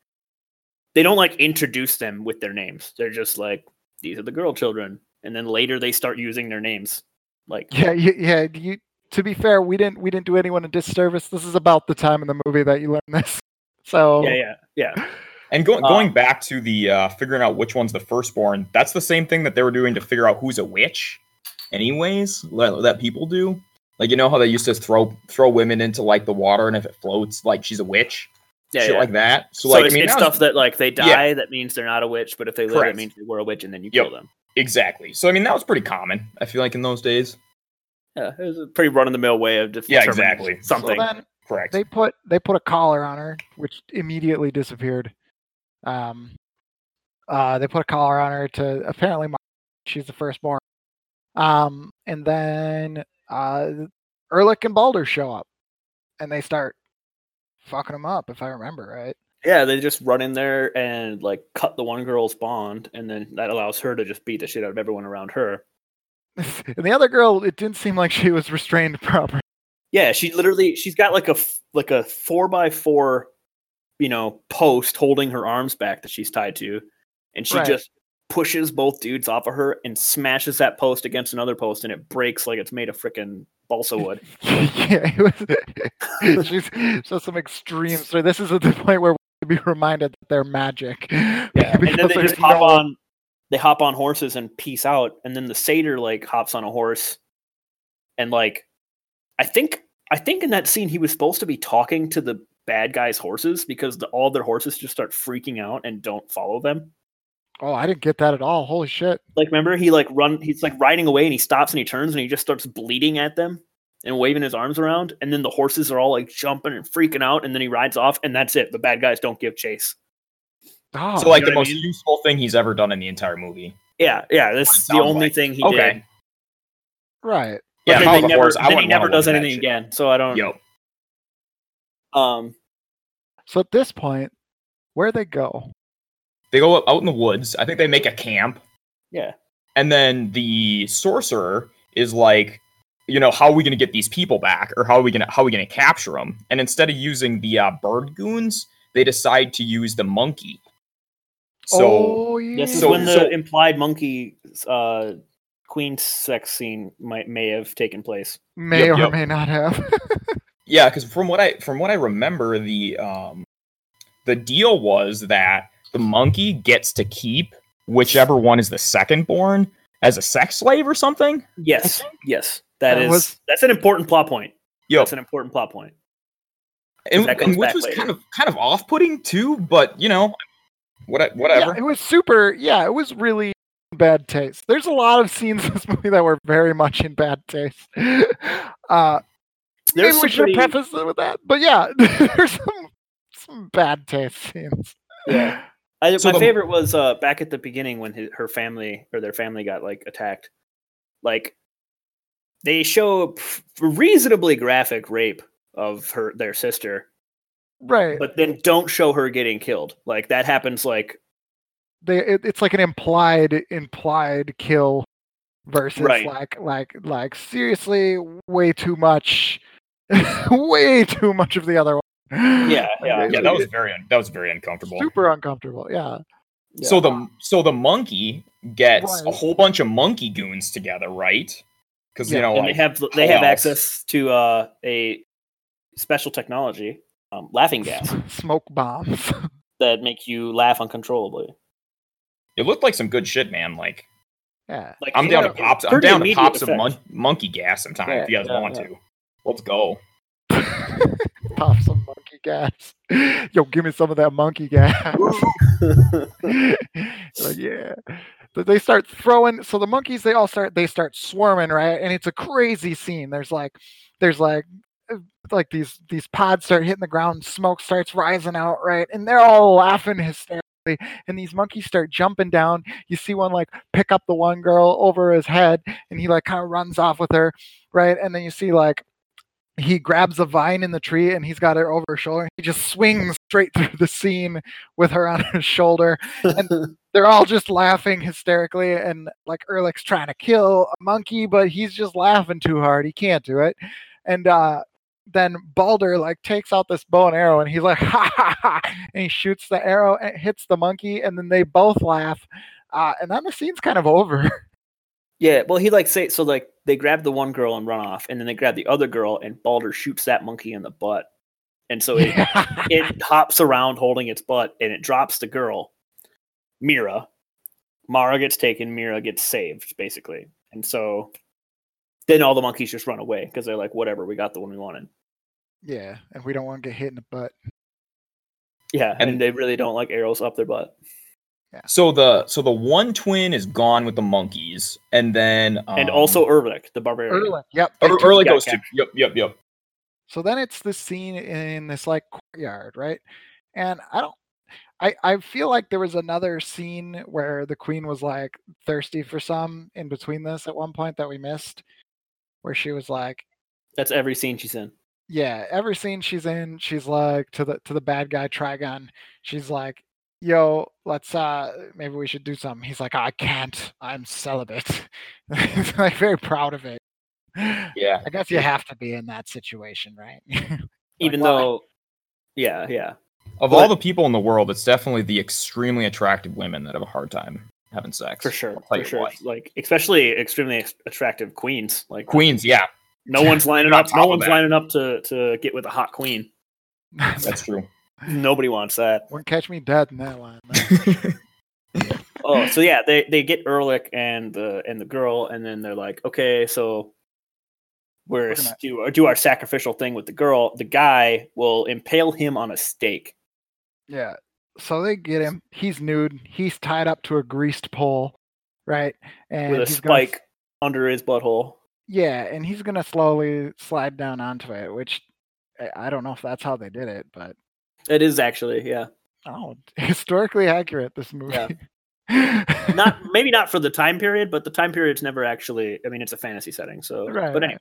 they don't like introduce them with their names. They're just like these are the girl children, and then later they start using their names. Like Yeah, you, yeah. You, to be fair, we didn't we didn't do anyone a disservice. This is about the time in the movie that you learn this. <laughs> So yeah, yeah, yeah. <laughs> And go, Um, going back to the uh, figuring out which one's the firstborn, that's the same thing that they were doing to figure out who's a witch. Anyways, that, that people do. Like you know how they used to throw throw women into like the water, and if it floats, like she's a witch, yeah, shit yeah. like that. So, So, like it's, I mean, it's that stuff that like they Yeah. die, that means they're not a witch. But if they live, Correct. it means they were a witch, and then you Yep. kill them. exactly. So I mean, that was pretty common. I feel like in those days. Yeah, it was a pretty run of the mill way of def- Yeah, determining exactly. so Something. then Correct. they put they put a collar on her, which immediately disappeared. Um, uh, they put a collar on her to apparently mark she's the firstborn. Um, and then uh, Erlik and Baldar show up, and they start fucking them up, if I remember right. yeah, they just run in there and like cut the one girl's bond, and then that allows her to just beat the shit out of everyone around her. <laughs> and the other girl, it didn't seem like she was restrained <laughs> properly. Yeah, she literally she's got like a like a four by four, you know, post holding her arms back that she's tied to, and she Right. just pushes both dudes off of her and smashes that post against another post, and it breaks like it's made of freaking balsa wood. <laughs> yeah, it was. <laughs> she's so some extreme. So this is at the point where we be reminded that they're magic. <laughs> Yeah, and then they just hop no- on. They hop on horses and peace out, and then the satyr like hops on a horse, and like, I think I think in that scene he was supposed to be talking to the bad guys' horses because the, all their horses just start freaking out and don't follow them. Oh, I didn't get that at all. Holy shit! Like, remember he like run, he's like riding away and he stops and he turns and he just starts bleating at them and waving his arms around, and then the horses are all like jumping and freaking out, and then he rides off, and that's it. The bad guys don't give chase. Oh, so like you the know I most mean? useful thing he's ever done in the entire movie. Yeah, yeah, this What it is the only like. thing he Okay. did. Right. But Yeah, then, they the never, Horse, I then he never does anything shit. again. So I don't. Yo, Um, So at this point, where they go? They go out in the woods. I think they make a camp, yeah. and then the sorcerer is like, you know, how are we going to get these people back, or how are we going to how are we going to capture them? And instead of using the uh, bird goons, they decide to use the monkey. So oh yeah. This is So- when the so- implied monkey uh, queen sex scene might may have taken place. may Yep, or yep. may not have. <laughs> Yeah, because from what I from what I remember, the um the deal was that the monkey gets to keep whichever one is the second born as a sex slave or something. Yes, yes, that That is was- that's an important plot point. Yo, That's an important plot point. and, and which was later. kind of kind of off putting too, but you know, what whatever. Yeah, it was super. Yeah, it was really bad taste. There's a lot of scenes in this movie that were very much in bad taste. <laughs> Uh, maybe we should pretty, preface it with that. But yeah, <laughs> there's some some bad taste scenes. Yeah. I, So my the- favorite was uh, back at the beginning when his, her family or their family got like attacked. Like they show reasonably graphic rape of her their sister, Right. but then don't show her getting killed. Like that happens like they it, it's like an implied implied kill versus Right. like like like seriously way too much <laughs> way too much of the other one Yeah, <laughs> yeah. yeah, that was very un- that was very uncomfortable. super uncomfortable yeah So the so the monkey gets a whole bunch of monkey goons together, right? Because you know, and like, they have they have else? access to uh, a special technology, um, laughing <laughs> gas, smoke bombs <laughs> that make you laugh uncontrollably. it looked like some good shit, man. Like yeah Like I'm they down to have pop. I'm down to immediate pop some mon- monkey gas sometime if you guys yeah, want yeah. to. Let's go. <laughs> pop some monkey gas. Yo give me some of that monkey gas. <laughs> Like yeah. But they start throwing so the monkeys they all start they start swarming right? And it's a crazy scene. There's like there's like uh, like these these pods start hitting the ground smoke starts rising out right? And they're all laughing hysterically. And these monkeys start jumping down. You see one like pick up the one girl over his head and he like kind of runs off with her right? And then you see like he grabs a vine in the tree and he's got her over his shoulder. He just swings straight through the scene with her on his shoulder. And <laughs> they're all just laughing hysterically, and like Erlik's trying to kill a monkey, but he's just laughing too hard. He can't do it. And uh, then Baldar like takes out this bow and arrow, and he's like, <laughs> ha ha ha, and he shoots the arrow and hits the monkey, and then they both laugh. Uh, and then the scene's kind of over. <laughs> Yeah, well, he like say so like they grab the one girl and run off, and then they grab the other girl, and Baldar shoots that monkey in the butt, and so it <laughs> it hops around holding its butt, and it drops the girl, Mira. Mara gets taken, Mira gets saved, basically, and so then all the monkeys just run away because they're like, whatever, we got the one we wanted. yeah, and we don't want to get hit in the butt. Yeah, and, And- they really don't like arrows up their butt. So the so the one twin is gone with the monkeys, and then um, and also Erlik, the barbarian. Erlik, yep. Ur- they Erlik goes to yep yep yep. So then it's this scene in this like courtyard, right? And I don't I I feel like there was another scene where the queen was like thirsty for some in between this at one point that we missed where she was like That's every scene she's in. yeah, every scene she's in, she's like to the to the bad guy Traigon, she's like, "Yo, let's uh maybe we should do something." He's like, "I can't. I'm celibate." <laughs> He's like very proud of it. Yeah. I guess you have to be in that situation, right? <laughs> Even why? though, yeah, yeah. Of But- all the people in the world, it's definitely the extremely attractive women that have a hard time having sex. For sure, for sure. what. Like especially extremely ex- attractive queens. Like Queens, yeah, no one's lining up. No one's that. lining up to to get with a hot queen. that's true. Nobody wants that. Wouldn't catch me dead in that line. <laughs> Oh, so yeah, they they get Erlik and the and the girl, and then they're like, okay, so we're, We're gonna- do do our sacrificial thing with the girl. The guy will impale him on a stake. Yeah. So they get him. He's nude. He's tied up to a greased pole, right? And with a he's gonna- spike under his butthole. yeah, and he's gonna slowly slide down onto it, which I don't know if that's how they did it, but It is actually, yeah. oh, <laughs> historically accurate. This movie. Yeah. <laughs> not <laughs> maybe not for the time period, but the time period's never actually. I mean, it's a fantasy setting, so. Right, but right. anyway,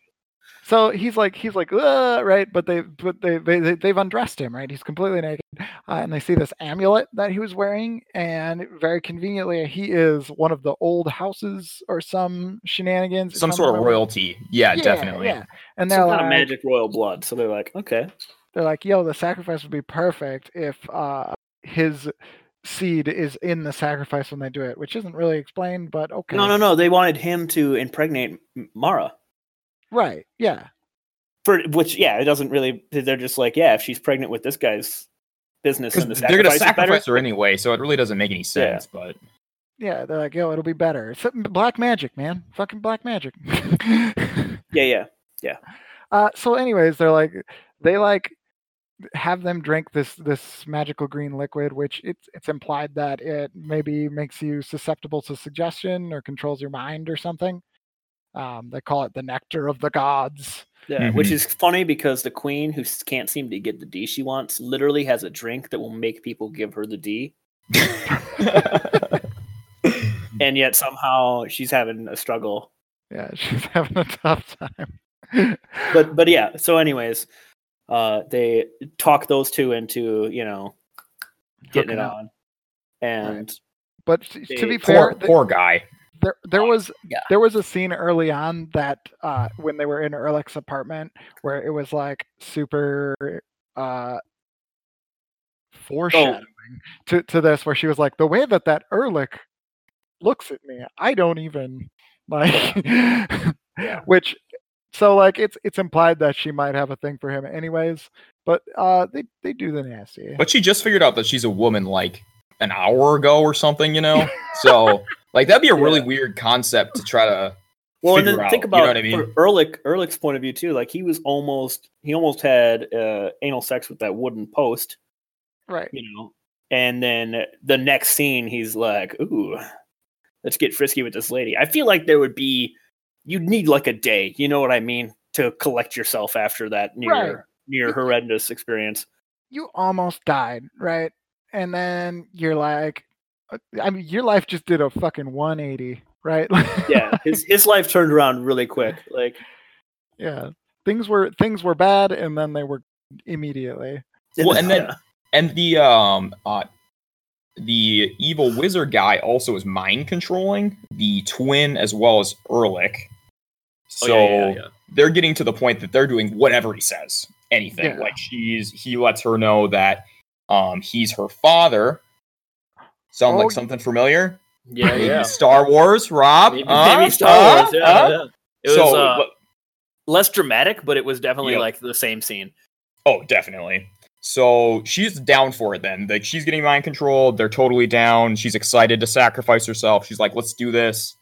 So he's like he's like right, but they but they, they they- they've undressed him right. He's completely naked, uh, and they see this amulet that he was wearing, and very conveniently he is one of the old houses or some shenanigans, Some sort of royalty. Yeah, Yeah, definitely. Yeah, and they're some like kind of magic royal blood. So they're like, okay, they're like, yo, the sacrifice would be perfect if uh his seed is in the sacrifice when they do it, which isn't really explained, but okay. no, no, no. They wanted him to impregnate Mara. Right. Yeah. For which, yeah, it doesn't really. They're just like, yeah, if she's pregnant with this guy's business, Because and the they're gonna sacrifice is better. her anyway, so it really doesn't make any sense. But Yeah, they're like, yo, it'll be better. It's something- black magic, man. Fucking black magic. Yeah, yeah, yeah. <laughs> uh, so, anyways, they're like, they like have them drink this this magical green liquid, which it's it's implied that it maybe makes you susceptible to suggestion or controls your mind or something. Um, they call it the nectar of the gods. Yeah, which Mhm. is funny because the queen, who can't seem to get the D she wants, literally has a drink that will make people give her the D, <laughs> and yet somehow she's having a struggle. Yeah, <laughs> she's having a tough time. But but yeah. So, anyways, uh, they talk those two into you know getting Hooking it up. on, and but to to be fair, poor, th- poor guy. there there was yeah. there was a scene early on that uh when they were in Erlik's apartment where it was like super uh foreshadowing to to this where she was like the way that that Erlik looks at me I don't even like <laughs> which so like it's it's implied that she might have a thing for him anyways but uh they they do the nasty But she just figured out that she's a woman like an hour ago or something, you know? <laughs> So like that'd be a really Yeah. weird concept to try to Well, and figure then think out, you know about what I mean? Erlik, Erlik's point of view too. Like he was almost he almost had uh, anal sex with that wooden post, right you know. And then the next scene, he's like, "Ooh, let's get frisky with this lady." I feel like there would be you'd need like a day, you know what I mean, to collect yourself after that near Right. near horrendous experience. you almost died, right? And then you're like, uh, I mean, your life just did a fucking 180, right? <laughs> Yeah, his his life turned around really quick. Like yeah. Things were things were bad, and then they were immediately. Well, <laughs> and then Yeah. and the um uh the evil wizard guy also is mind controlling the twin as well as Erlik. Oh, So yeah, yeah, yeah. they're getting to the point that they're doing whatever he says, anything. Yeah. Like she's he lets her know that um he's her father. Sound Oh, like something familiar? yeah, Maybe yeah. Star Wars, Rob. Maybe, Uh, maybe Star uh, Wars. Yeah, uh? yeah. It was so, uh, but- less dramatic, but it was definitely Yep. like the same scene. Oh, definitely. So she's down for it then. Like she's getting mind controlled. They're totally down. She's excited to sacrifice herself. She's like, let's do this.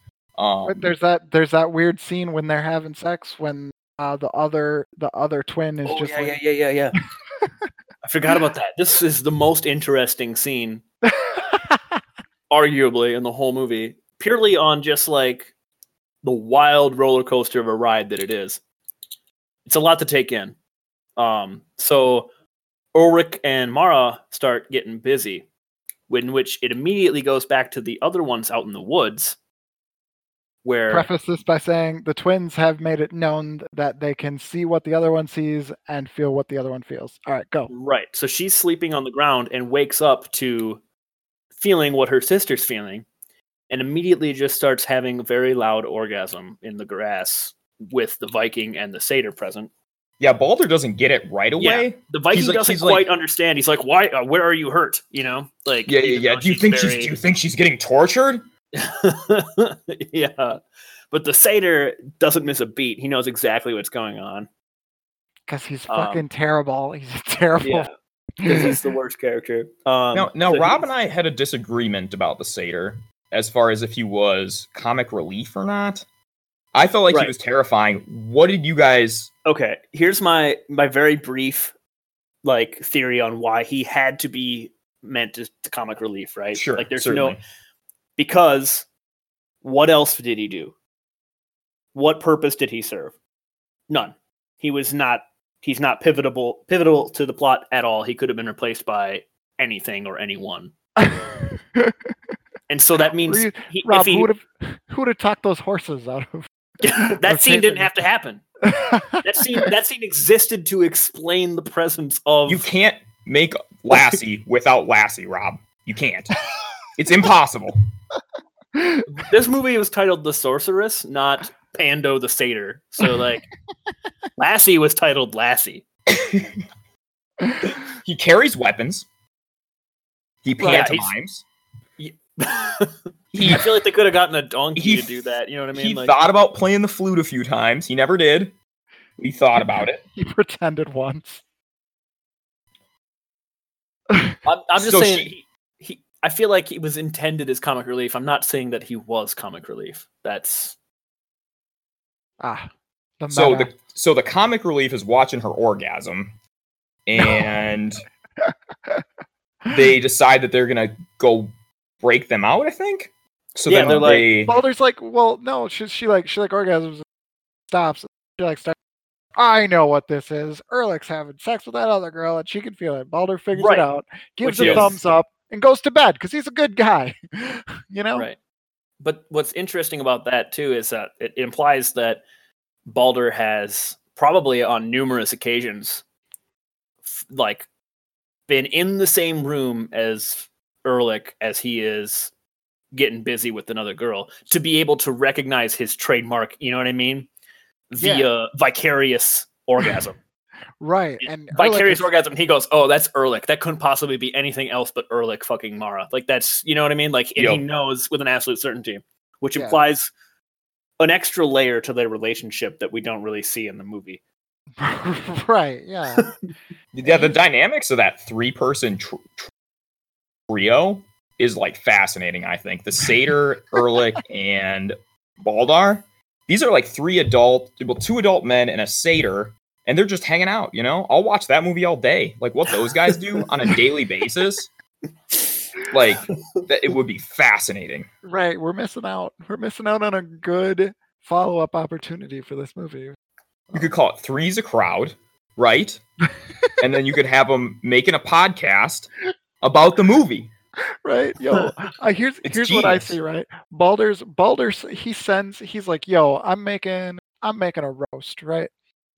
Um, But there's that there's that weird scene when they're having sex when uh, the other the other twin is Oh just yeah, like, yeah, yeah, yeah, yeah. I forgot about that. This is the most interesting scene, <laughs> arguably, in the whole movie, purely on just like the wild roller coaster of a ride that it is. It's a lot to take in. Um, so Ulrich and Mara start getting busy, in which it immediately goes back to the other ones out in the woods, where preface this by saying the twins have made it known that they can see what the other one sees and feel what the other one feels. All right, go. Right. So she's sleeping on the ground and wakes up to feeling what her sister's feeling and immediately just starts having a very loud orgasm in the grass with the Viking and the satyr present. yeah, Baldar doesn't get it right away. The Viking like- doesn't he's like- quite understand. He's like, "Why? Uh, where are you hurt?" You know, like Yeah, yeah, yeah. Do you think she's? Do you think she's getting tortured? <laughs> yeah, but the satyr doesn't miss a beat. He knows exactly what's going on. Because he's Um, fucking terrible. He's a terrible. Yeah, because he's the worst character. Um, Now, now, so Rob he's- and I had a disagreement about the satyr as far as if he was comic relief or not. I felt like Right. he was terrifying. What did you guys? okay here's my my very brief like theory on why he had to be meant to, to comic relief right Sure, like there's certainly. no because what else did he do what purpose did he serve none he was not he's not pivotal pivotal to the plot at all he could have been replaced by anything or anyone and so that <laughs> means you- he, if Rob, he, who would have who would have talked those horses out of? <laughs> that scene didn't have to happen. <laughs> That scene that scene existed to explain the presence of You can't make Lassie without Lassie, Rob. You can't. It's impossible. this movie was titled The Sorceress, not Pando the Satyr. So <laughs> like Lassie was titled Lassie. He carries weapons. He Yeah, he's- pantomimes. <laughs> I feel like they could have gotten a donkey he to do that. You know what I mean? he Like, thought about playing the flute a few times. He never did. He thought about it. <laughs> he pretended once. I'm, I'm just So saying she- he, he. I feel like he was intended as comic relief. I'm not saying that he was comic relief. That's Ah, the So the so the comic relief is watching her orgasm, and <laughs> they decide that they're gonna go break them out. I think. So Yeah, then they're like- they Baldar's like, well, no, she, she like she like orgasms, and stops. She like starts. I know what this is. Erlik's having sex with that other girl, and she can feel it. Baldar figures Right. it out, gives Which a is- thumbs up, and goes to bed because he's a good guy. <laughs> you know, right. But what's interesting about that too is that it implies that Baldar has probably on numerous occasions, f- like, been in the same room as Erlik as he is getting busy with another girl to be able to recognize his trademark. You know what I mean? Yeah. Via vicarious <laughs> orgasm. Right? And vicarious Erlik is- orgasm. He goes, "Oh, that's Erlik. That couldn't possibly be anything else but Erlik fucking Mara." Like that's you know what I mean. Like and he knows with an absolute certainty, which Yeah. implies an extra layer to their relationship that we don't really see in the movie. <laughs> <laughs> right? Yeah. <laughs> yeah the dynamics of that three person tr- tr- trio is like fascinating. I think the Satyr, Erlik, and Baldar. These are like three adult, well, two adult men and a satyr, and they're just hanging out. You know, I'll watch that movie all day. Like what those guys do on a daily basis. <laughs> Like that, it would be fascinating. right. We're missing out. We're missing out on a good follow up opportunity for this movie. You could call it Three's a Crowd, right? <laughs> and then you could have them making a podcast about the movie. right yo <laughs> I here's It's here's what i see right baldar's baldar's he sends he's like yo i'm making i'm making a roast right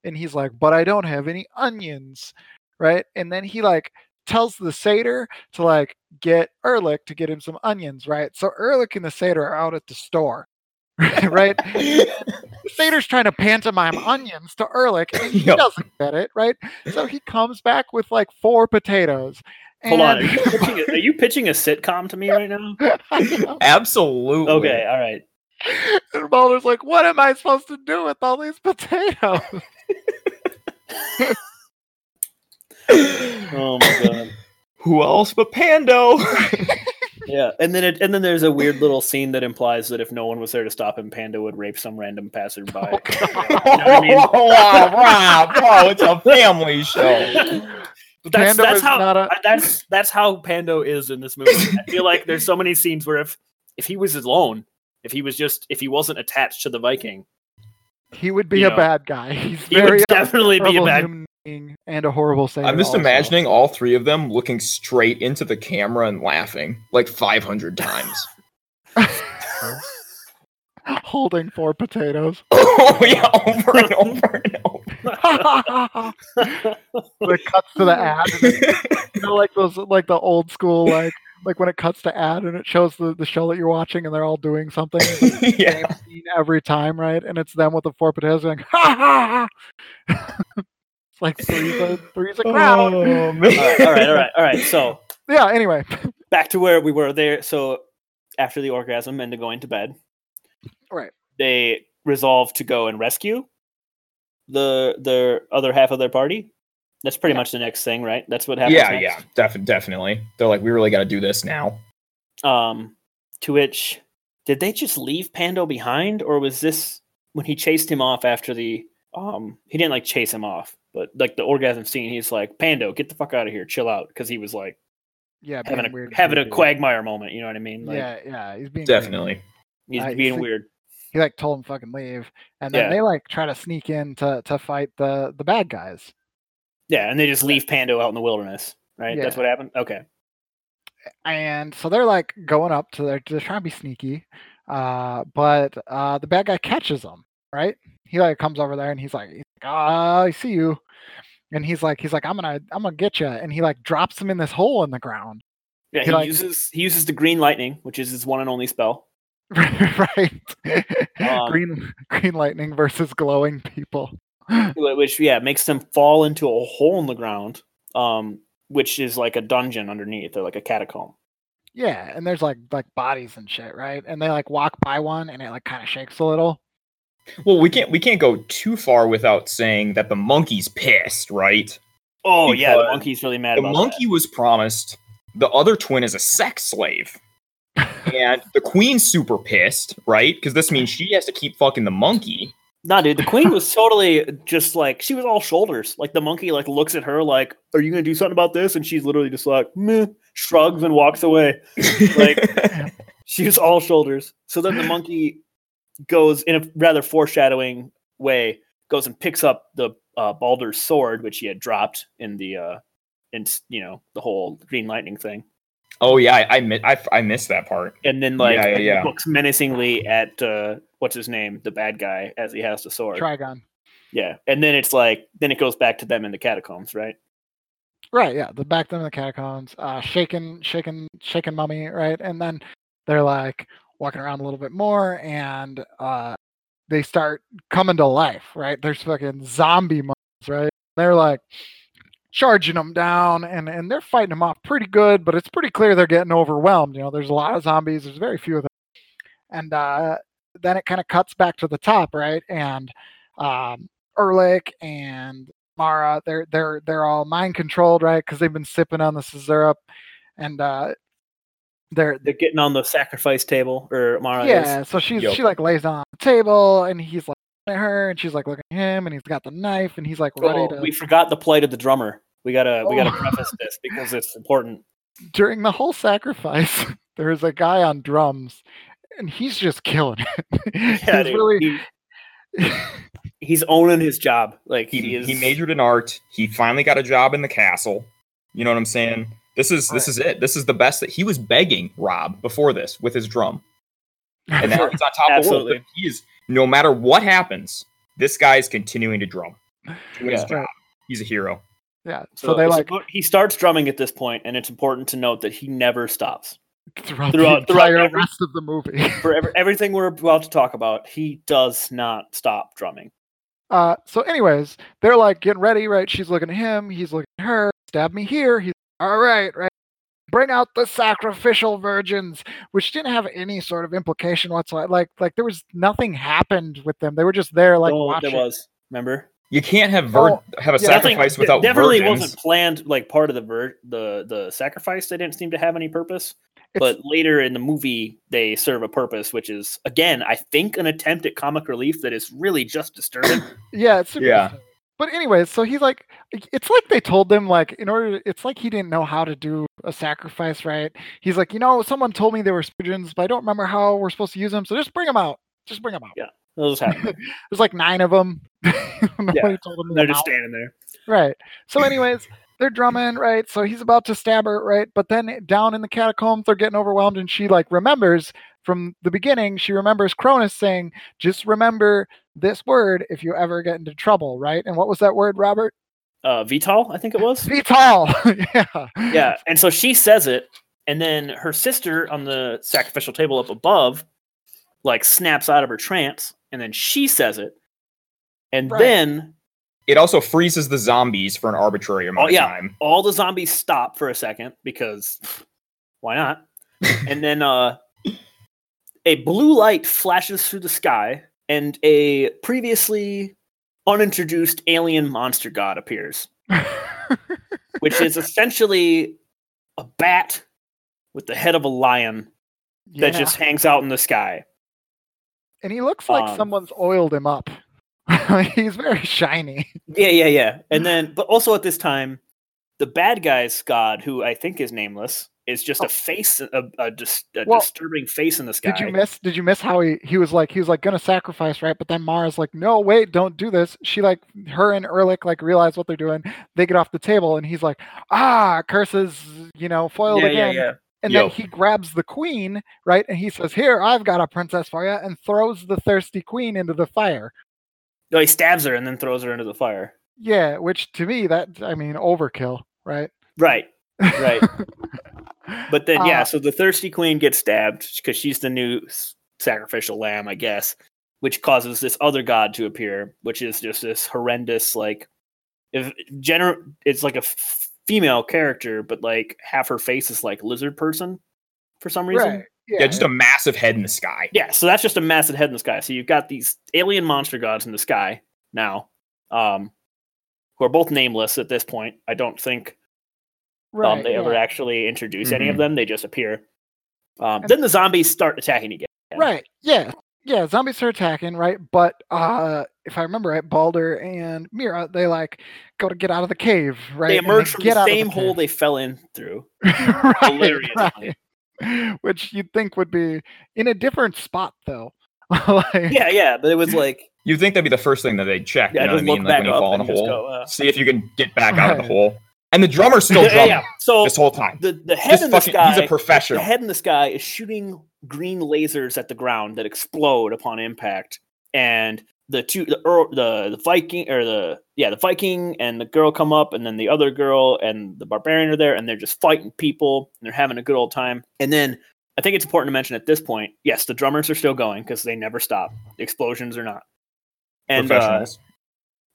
and he's like but i don't have any onions right and then he like tells the satyr to like get Erlik to get him some onions right so Erlik and the satyr are out at the store <laughs> right the <laughs> satyr's trying to pantomime onions to Erlik and he Yep. doesn't get it right so he comes back with like four potatoes Hold on, are you, pitching a, are you pitching a sitcom to me right now? <laughs> Absolutely. Okay, all right. And Baldar's like, what am I supposed to do with all these potatoes? <laughs> Oh my god. Who else but Pando? <laughs> Yeah, and then it, and then there's a weird little scene that implies that if no one was there to stop him, Pando would rape some random passerby. Oh, You know I mean? <laughs> Oh, wow, Rob, oh, it's a family show. That's Pando that's is how not a- that's that's how Pando is in this movie. I feel like there's so many scenes where if if he was alone, if he was just if he wasn't attached to the Viking, He would be You a know, bad guy. <laughs> He's he very would <laughs> definitely be a bad. human being and a horrible sailor. I'm just also. imagining all three of them looking straight into the camera and laughing like 500 times. <laughs> holding four potatoes. oh, yeah, over and over and over. the cuts to the ad, and then, you know, like those, like the old school, like like when it cuts to ad and it shows the, the show that you're watching, and they're all doing something. It's like the yeah. same scene every time, right? And it's them with the four potatoes going, ha ha ha. <laughs> it's like three's a three's a crowd. Oh, man. all right, all right, all right, all right. So <laughs> Yeah. Anyway, back to where we were there. So after the orgasm and to going to bed, Right. They resolve to go and rescue the the other half of their party. That's pretty much the next thing, right? That's what happens. Yeah, next. yeah, def- definitely. They're like, we really got to do this now. Um, to which did they just leave Pando behind, or was this when he chased him off after the um? He didn't like chase him off, but like the orgasm scene, he's like, "Pando, get the fuck out of here, chill out," because he was like yeah, having a weird. and having a creepy. Quagmire moment. You know what I mean? Like, yeah, yeah, he's being weird. Definitely. he's Uh, being see- weird. He like told him fucking leave, and then Yeah. they like try to sneak in to to fight the the bad guys. Yeah, and they just leave Pando out in the wilderness, right? Yeah. That's what happened. Okay. and so they're like going up to their they're trying to be sneaky, uh, but uh, the bad guy catches them. Right? He like comes over there and he's like, "Ah, I see you," and he's like, he's like, "I'm gonna, I'm gonna get you," and he like drops him in this hole in the ground. Yeah, He he like- uses he uses the green lightning, which is his one and only spell. <laughs> right? Um, green, green lightning versus glowing people. <gasps> wh- which yeah makes them fall into a hole in the ground um which is like a dungeon underneath or like a catacomb Yeah, and there's like like bodies and shit, right? And they like walk by one, and it like kind of shakes a little. Well, we can't we can't go too far without saying that the monkey's pissed, right? oh yeah the monkey's really mad The about monkey was promised the other twin is a sex slave. <laughs> and the queen's super pissed, right? Because this means she has to keep fucking the monkey. Nah dude the queen was totally just like she was all shoulders. Like the monkey like looks at her like are you gonna do something about this? And she's literally just like meh shrugs and walks away. Like- <laughs> she was all shoulders. So then the monkey goes in a rather foreshadowing way goes and picks up the uh, Baldar's sword, which he had dropped in the uh, in you know the whole Green Lightning thing, oh yeah, I I, mi- I I missed that part. and then like Yeah, yeah, yeah. looks menacingly at uh, what's his name, the bad guy, as he has the sword. Traigon. Yeah, and then it's like then it goes back to them in the catacombs, right? Right, yeah. The back them in the catacombs, uh, shaking, shaking, shaking mummy, right? And then they're like walking around a little bit more, and uh, they start coming to life, right? There's fucking zombie mummies, right? They're like charging them down, and and they're fighting them off pretty good, but it's pretty clear they're getting overwhelmed. You know, there's a lot of zombies. There's very few of them, and uh, then it kind of cuts back to the top, right? And um, Erlik and Mara, they're they're they're all mind controlled, right? Because they've been sipping on the syrup, and uh, they're They're getting on the sacrifice table, or Mara yeah. is. So she's Yup. she like lays on the table, and he's like looking at her, and she's like looking at him, and he's got the knife, and he's like ready Oh, to. we forgot the plight of the drummer. We gotta we gotta Oh. preface <laughs> this because it's important. During the whole sacrifice, <laughs> there's a guy on drums, and he's just killing it. <laughs> Yeah, he's dude, really. he- <laughs> he's owning his job. Like he, He is. he majored in art. He finally got a job in the castle. You know what I'm saying? This is this is it. This is the best that he was begging Rob before this with his drum. And now he's on top of the world. But he is no matter what happens, this guy is continuing to drum. Doing his Yeah. job. He's a hero. yeah. So, So, they it's like he starts drumming at this point, and it's important to note that he never stops. Throughout, throughout- the throughout entire every- rest of the movie. <laughs> For ever, everything we're about to talk about, he does not stop drumming. Uh, so, anyways, they're like getting ready, right? She's looking at him, he's looking at her. Stab me here. He's all right, right. Bring out the sacrificial virgins, which didn't have any sort of implication whatsoever. Like, like there was nothing happened with them. They were just there, like oh, watching. there was. Remember? You can't have vir- Oh, have a yeah. sacrifice Nothing- without definitely virgins. wasn't planned. Like part of the ver- the the sacrifice, they didn't seem to have any purpose. It's- but later in the movie, they serve a purpose, which is again, I think, an attempt at comic relief that is really just disturbing. <coughs> Yeah, it's super Yeah. disturbing. But anyways, so he's like, it's like they told them like in order. It's like he didn't know how to do a sacrifice, right? He's like, you know, someone told me they were surgeons, but I don't remember how we're supposed to use them. So just bring them out. Just bring them out. Those happen. <laughs> There's like nine of them. Him. <laughs> They're just standing there. Right. So, anyways, they're drumming, right? So he's about to stab her, right? But then down in the catacombs, they're getting overwhelmed, and she like remembers from the beginning. She remembers Cronus saying, "Just remember this word if you ever get into trouble," right? And what was that word, Robert? Uh, Vital, I think it was. Vital. <laughs> yeah. yeah, and so she says it, and then her sister on the sacrificial table up above, like snaps out of her trance, and then she says it, and Right. then It also freezes the zombies for an arbitrary amount Oh, yeah. of time. all the zombies stop for a second because why not? <laughs> and then uh, a blue light flashes through the sky, and a previously unintroduced alien monster god appears, <laughs> which is essentially a bat with the head of a lion that just hangs out in the sky. And he looks like um, someone's oiled him up. <laughs> He's very shiny. Yeah, yeah, yeah. And <laughs> then, but also at this time, the bad guy's god, who I think is nameless, is just Oh. a face, a, a, dis- a Well, disturbing face in the sky. Did you miss? Did you miss how he he was like he was like gonna sacrifice right? But then Mara's like, no, wait, don't do this. She like her and Erlik like realize what they're doing. They get off the table, and he's like, ah, curses, you know, foiled yeah, yeah, again. yeah. And Yo. then he grabs the queen, right? And he says, "Here, I've got a princess for you," and throws the thirsty queen into the fire. No, he stabs her and then throws her into the fire. Yeah, which to me, that I mean, overkill, right? Right. Right. <laughs> But then, yeah, Uh, so the thirsty queen gets stabbed because she's the new sacrificial lamb, I guess, which causes this other god to appear, which is just this horrendous, like, if gener- it's like a f- female character, but like half her face is like lizard person for some reason. right. Yeah, just a massive head in the sky. Yeah, so that's just a massive head in the sky. So you've got these alien monster gods in the sky now, um, who are both nameless at this point. I don't think right, um, they ever actually introduce any of Mhm. them. They just appear. Um, then the zombies start attacking again. Right. Yeah. Yeah. Zombies are attacking, right? But uh if I remember right, Baldar and Mira, they like go to get out of the cave, right? They And emerge from get the out of same hole cave. they fell in through. <laughs> right, hilariously. right. <laughs> Which you'd think would be in a different spot though. <laughs> like, Yeah, yeah, but it was like You'd think that'd be the first thing that they'd check. Yeah, you know what I just look mean? Like back when you up fall in a just hole, go, uh, see if you can get back out of the hole. And the drummer's still yeah, drumming yeah. So this whole time. the the head Just in the fucking, sky, he's a professional. the head in the sky is shooting green lasers at the ground that explode upon impact, and the two the the the Viking or the yeah the Viking and the girl come up, and then the other girl and the barbarian are there, and they're just fighting people, and they're having a good old time, and then. I think it's important to mention at this point, yes, the drummers are still going because they never stop. The explosions are not. And uh,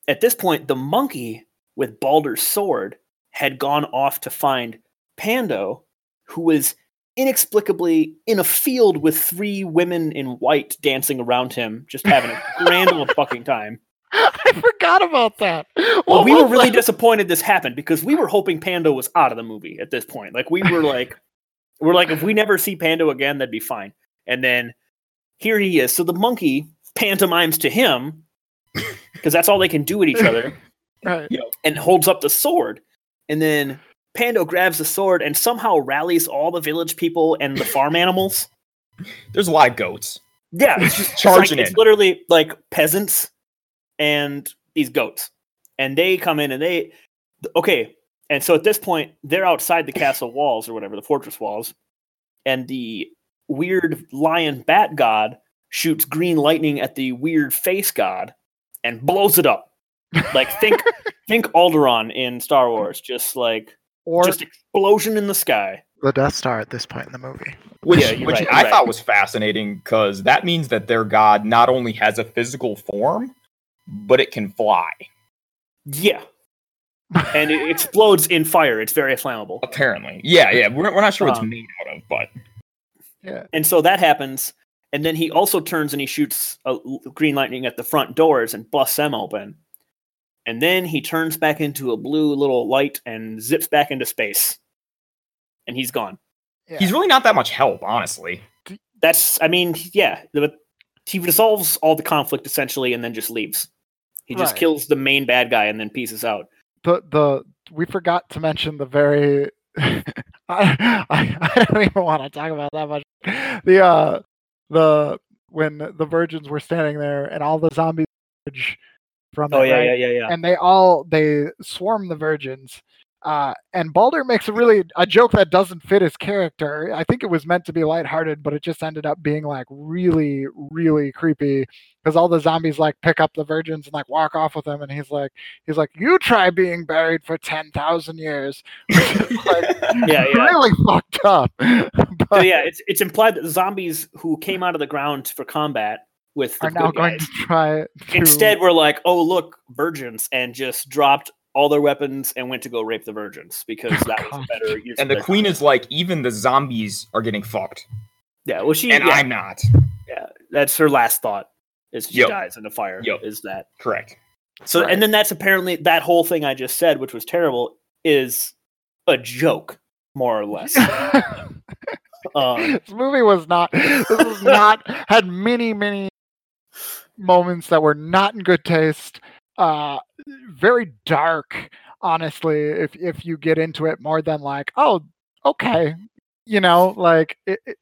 at this point, the monkey with Baldar's sword had gone off to find Pando, who was inexplicably in a field with three women in white dancing around him, just having a <laughs> grand old fucking time. I forgot about that. Well, we were really that? disappointed this happened because we were hoping Pando was out of the movie at this point. Like we were like, <laughs> we're like, if we never see Pando again, that'd be fine. And then here he is. So the monkey pantomimes to him because that's all they can do at each other. <laughs> right. and holds up the sword. And then Pando grabs the sword and somehow rallies all the village people and the farm <laughs> animals. There's a lot of goats. Yeah, it's just it's Charging like, it's literally like peasants and these goats. And they come in and they okay. And so at this point, they're outside the castle walls or whatever, the fortress walls. And the weird lion bat god shoots green lightning at the weird face god and blows it up. Like think <laughs> think Alderaan in Star Wars, just like Or just explosion in the sky. The Death Star at this point in the movie. Which, Yeah, which right, I right. thought was fascinating because that means that their god not only has a physical form, but it can fly. Yeah. And it explodes in fire. It's very flammable. Apparently, yeah, yeah. We're, we're not sure what it's Um, made out of, but yeah. And so that happens. And then he also turns and he shoots a l- green lightning at the front doors and busts them open. And then he turns back into a blue little light and zips back into space. And he's gone. yeah. he's really not that much help, honestly. That's, I mean, yeah. The, he resolves all the conflict essentially and then just leaves. He just Right. kills the main bad guy and then pieces out. the the we forgot to mention the very <laughs> I, I I don't even want to talk about that much. The uh the when the virgins were standing there and all the zombies emerge from Oh, it, yeah, right? yeah, yeah, yeah. and they all they swarm the virgins. Uh, and Baldar makes a really a joke that doesn't fit his character. I think it was meant to be lighthearted, but it just ended up being like really, really creepy because all the zombies like pick up the virgins and like walk off with them, and he's like, he's like, "You try being buried for ten thousand years," <laughs> like <laughs> Yeah, yeah. really fucked up. <laughs> So yeah, it's it's implied that zombies who came out of the ground for combat with the are now going guys, to try. To, instead we're like, oh look, virgins, and just dropped all their weapons and went to go rape the virgins because <laughs> that was God. a better use. And the queen time. is like, even the zombies are getting fucked, yeah, well she and yeah, I'm not. yeah, that's her last thought. Is she Yep. dies in the fire? Yep. Is that Correct. so? Right. And then that's apparently that whole thing I just said, which was terrible, is a joke, more or less. um, <laughs> this movie was not. This was <laughs> not had many many moments that were not in good taste. Uh, very dark. Honestly, if if you get into it more than like, oh, okay, you know, like it, it,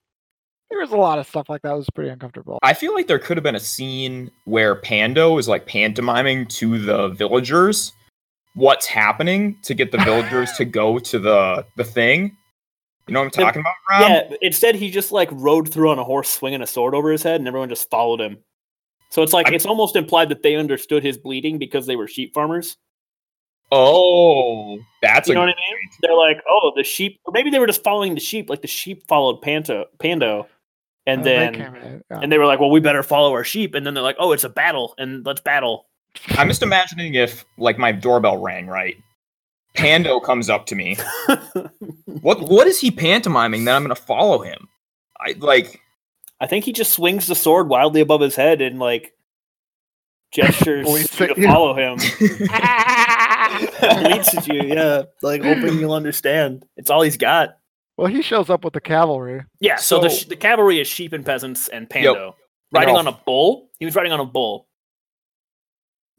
there was a lot of stuff like that was pretty uncomfortable. I feel like there could have been a scene where Pando is like pantomiming to the villagers what's happening to get the villagers to <laughs> go to the the thing. You know what I'm talking about, Rob? yeah, instead he just like rode through on a horse swinging a sword over his head, and everyone just followed him. So it's like I- it's almost implied that they understood his bleating because they were sheep farmers. Oh, that's You a know what I mean? They're like, oh, the sheep, or maybe they were just following the sheep, like the sheep followed Panto, Pando, and oh, they then came in, yeah. and they were like, well, we better follow our sheep, and then they're like, oh, it's a battle, and let's battle. I'm just imagining if like my doorbell rang, right? Pando comes up to me. <laughs> What what is he pantomiming that I'm gonna follow him? I like I think he just swings the sword wildly above his head and like gestures Points you at to you. follow him. <laughs> Bleats at you, yeah, like hoping you'll understand. It's all he's got. well, he shows up with the cavalry. Yeah, so, the, sh- the cavalry is sheep and peasants and Pando riding all- on a bull. He was riding on a bull,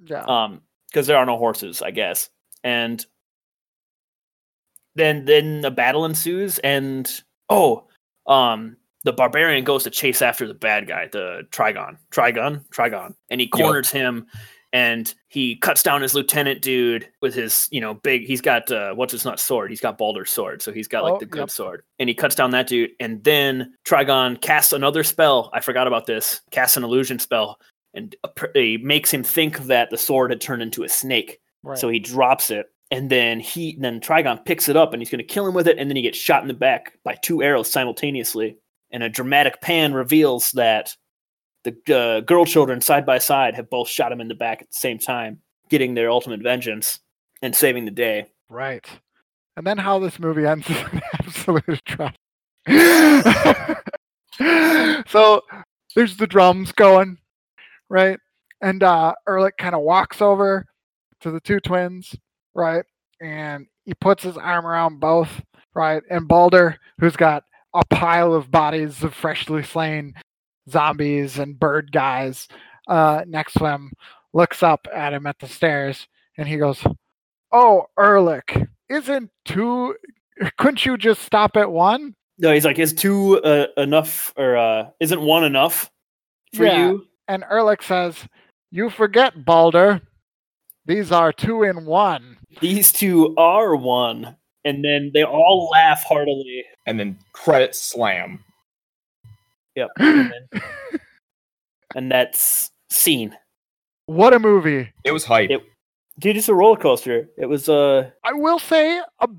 Yeah. um, because there are no horses, I guess. And then then a battle ensues, and oh, um, the barbarian goes to chase after the bad guy, the Traigon, Traigon, Traigon, and he corners him. And he cuts down his lieutenant dude with his, you know, big. He's got uh, what's his not sword. He's got Baldar's sword, so he's got like Oh, the good yep. sword. And he cuts down that dude. And then Traigon casts another spell. I forgot about this. Casts an illusion spell, and he makes him think that the sword had turned into a snake. right. So he drops it, and then he then Traigon picks it up, and he's going to kill him with it, and then he gets shot in the back by two arrows simultaneously. And a dramatic pan reveals that the uh, girl children side by side have both shot him in the back at the same time, getting their ultimate vengeance and saving the day. Right. And then how this movie ends is <laughs> an absolute atrocity. <laughs> so there's the drums going, right? And uh Erlik kind of walks over to the two twins, right? And he puts his arm around both, right? And Baldar, who's got a pile of bodies of freshly slain zombies and bird guys uh, next to him, looks up at him at the stairs and he goes, Oh, Erlik, isn't two? Couldn't you just stop at one? No, he's like, is two uh, enough, or uh, isn't one enough for Yeah. you? And Erlik says, You forget, Baldar. These are two in one. These two are one. And then they all laugh heartily. and then credit slam. Yep. <gasps> And, then, and that's scene. what a movie. It was hype. It- Dude, it's a roller coaster. It was uh I will say a bit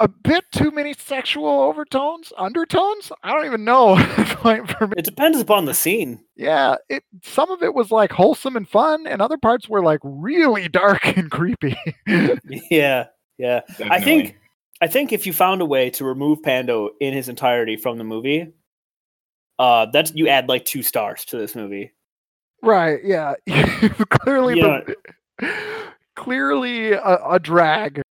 a bit too many sexual overtones, undertones. I don't even know <laughs> at this point for me. it depends upon the scene. Yeah, it some of it was like wholesome and fun, and other parts were like really <laughs> dark and creepy. <laughs> Yeah. Yeah. I think I think if you found a way to remove Pando in his entirety from the movie, uh that's you add like two stars to this movie. right? Yeah, clearly You know- the clearly a, a drag.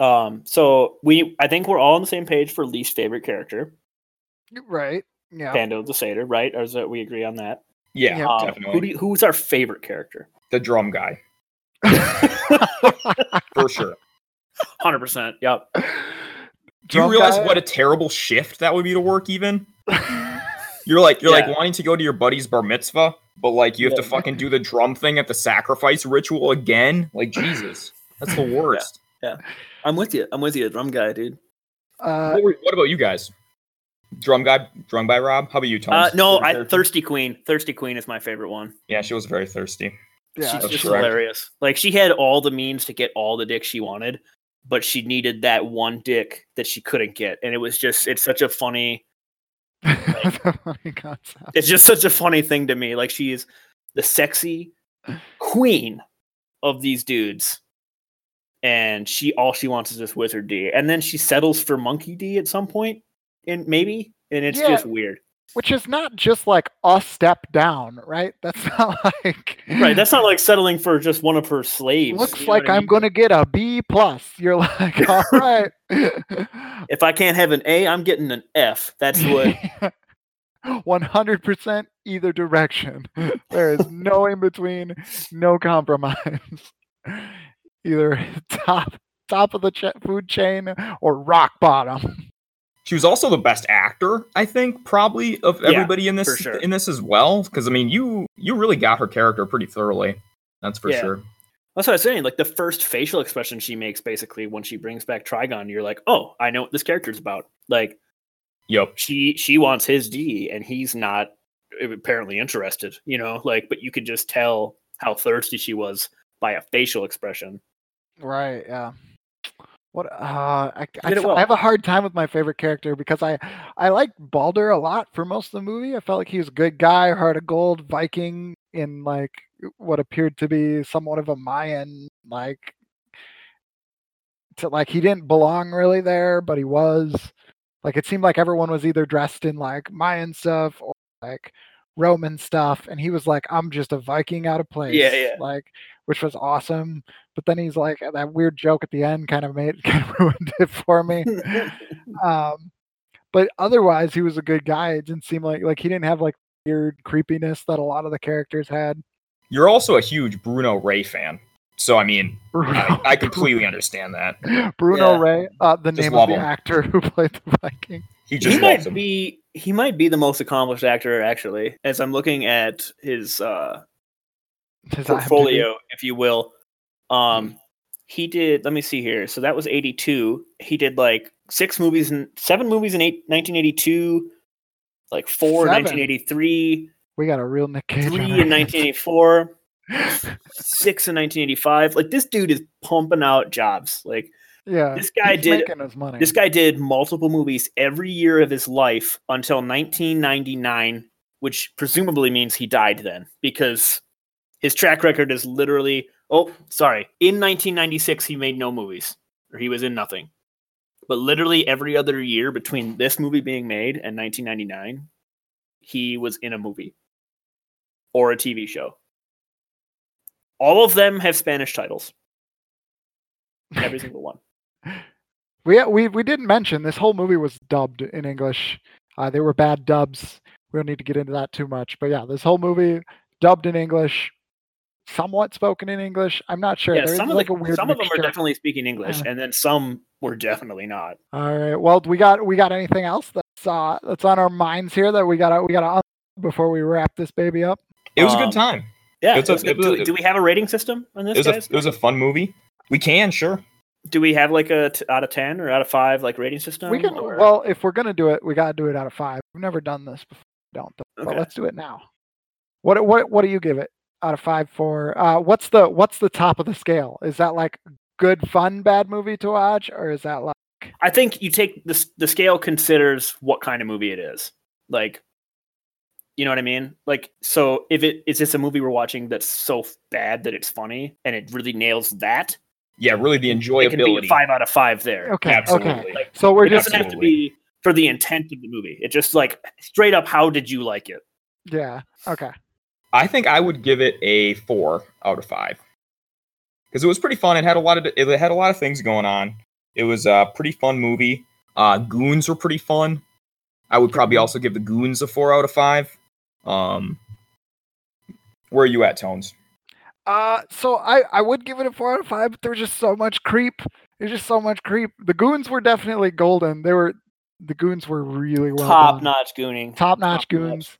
Um so we I think we're all on the same page for least favorite character, Right? Yeah. Pando the Satyr, right? Or is that we agree on that? yeah, Yeah. Um, who definitely. do you, who's our favorite character? the drum guy <laughs> for sure. Hundred percent. Yep. <laughs> Do you realize guy? what a terrible shift that would be to work? Even <laughs> you're like you're Yeah. like wanting to go to your buddy's bar mitzvah, but like you have to fucking do the drum thing at the sacrifice ritual again. Like Jesus, that's the worst. I'm with you. I'm with you, drum guy, dude. uh, What, were- what about you guys? Drum guy, drum by Rob. How about you, Tom? Uh, no, I, Thirsty Queen. Thirsty Queen is my favorite one. Yeah, she was very thirsty. yeah, She's just correct. hilarious. Like she had all the means to get all the dick she wanted, but she needed that one dick that she couldn't get, and it was just it's such a funny That's a funny concept. it's just such a funny thing to me. Like she's the sexy queen of these dudes. And she all she wants is this wizard D. And then she settles for monkey D at some point, and maybe. And it's Yeah. just weird. Which is not just like a step down, right? That's <laughs> not like Right. That's not like settling for just one of her slaves. looks like I'm mean? gonna get a B plus. You're <laughs> like, all <laughs> right. If I can't have an A, I'm getting an F. That's what One hundred percent either direction. There is no in between, no compromise. Either <laughs> top top of the ch- food chain or rock bottom. She was also the best actor, I think, probably of Yeah, everybody in this sure. in this as well. Because I mean, you you really got her character pretty thoroughly. That's for Yeah. sure. That's what I was saying. Like the first facial expression she makes, basically, when she brings back Traigon, you're like, oh, I know what this character's about. Like Yep. she she wants his D, and he's not eh, apparently interested. You know, like, but you could just tell how thirsty she was by a facial expression. Right. Yeah. What? Uh, I, I, did it f- well. I have a hard time with my favorite character because I I like Baldar a lot for most of the movie. I felt like he was a good guy, heart of gold, Viking in like what appeared to be somewhat of a Mayan like. To like he didn't belong really there, but he was. Like it seemed like everyone was either dressed in like Mayan stuff or like Roman stuff, and he was like, "I'm just a Viking out of place." Yeah, yeah. Like, which was awesome. But then he's like, that weird joke at the end kind of made <laughs> kind of ruined it for me. <laughs> Um, but otherwise, he was a good guy. It didn't seem like like he didn't have like weird creepiness that a lot of the characters had. You're also a huge Bruno Rey fan. So I mean, I, I completely understand that. <laughs> Bruno Yeah. Rey, uh, the Just name of the him. actor who played the Viking. He he just might him. be he might be the most accomplished actor actually as i'm looking at his uh His IMDb. portfolio if you will um he did let me see here. So that was 82 he did like six movies and seven movies in eight, 1982 like four in 1983 We got a real Nick Cage. three in 1984 <laughs> six in 1985 like this dude is pumping out jobs. Like yeah, this guy did- this guy did multiple movies every year of his life until 1999, which presumably means he died then because his track record is literally oh, sorry. In 1996 he made no movies or he was in nothing. But literally every other year between this movie being made and 1999, he was in a movie or a TV show. All of them have Spanish titles. Every single one. <laughs> We we we didn't mention this whole movie was dubbed in English. Uh, they were bad dubs. We don't need to get into that too much, but yeah, this whole movie dubbed in English, somewhat spoken in English. I'm not sure. Yeah, There's some of like the, a weird some of them are definitely speaking English, Yeah. and then some were definitely not. All right. Well, we got we got anything else that's uh that's on our minds here that we gotta we gotta un- before we wrap this baby up. It was a Um, good time. Yeah. It's a- it was good. it was do, a- do we have a rating system on It this, was a it was a fun movie. We can sure. do we have like a t- out of ten or out of five like rating system? we can or- well if we're gonna do it, we gotta do it out of five. We've never done this before. we Don't Okay. but let's do it now. What what what do you give it out of five for? Uh, what's the what's the top of the scale? Is that like good fun bad movie to watch, or is that like I think you take the the scale considers what kind of movie it is. Like, you know what I mean? Like, so if it is this a movie we're watching that's so bad that it's funny and it really nails that, Yeah, really the it can be a enjoyability. five out of five there. okay? Okay. Absolutely. Like, So we're it just doesn't have to be for the intent of the movie. It just like straight up, how did you like it? yeah. Okay. I think I would give it a four out of five because it was pretty fun. It had a lot of it had a lot of things going on. It was a pretty fun movie. Uh, Goons were pretty fun. I would probably also give the Goons a four out of five. Um, where are you at, Tones? Uh, so I I would give it a four out of five, but there was just so much creep. There's just so much creep. The goons were definitely golden. They were the goons were really well Top done. notch gooning. top notch top-notch. goons.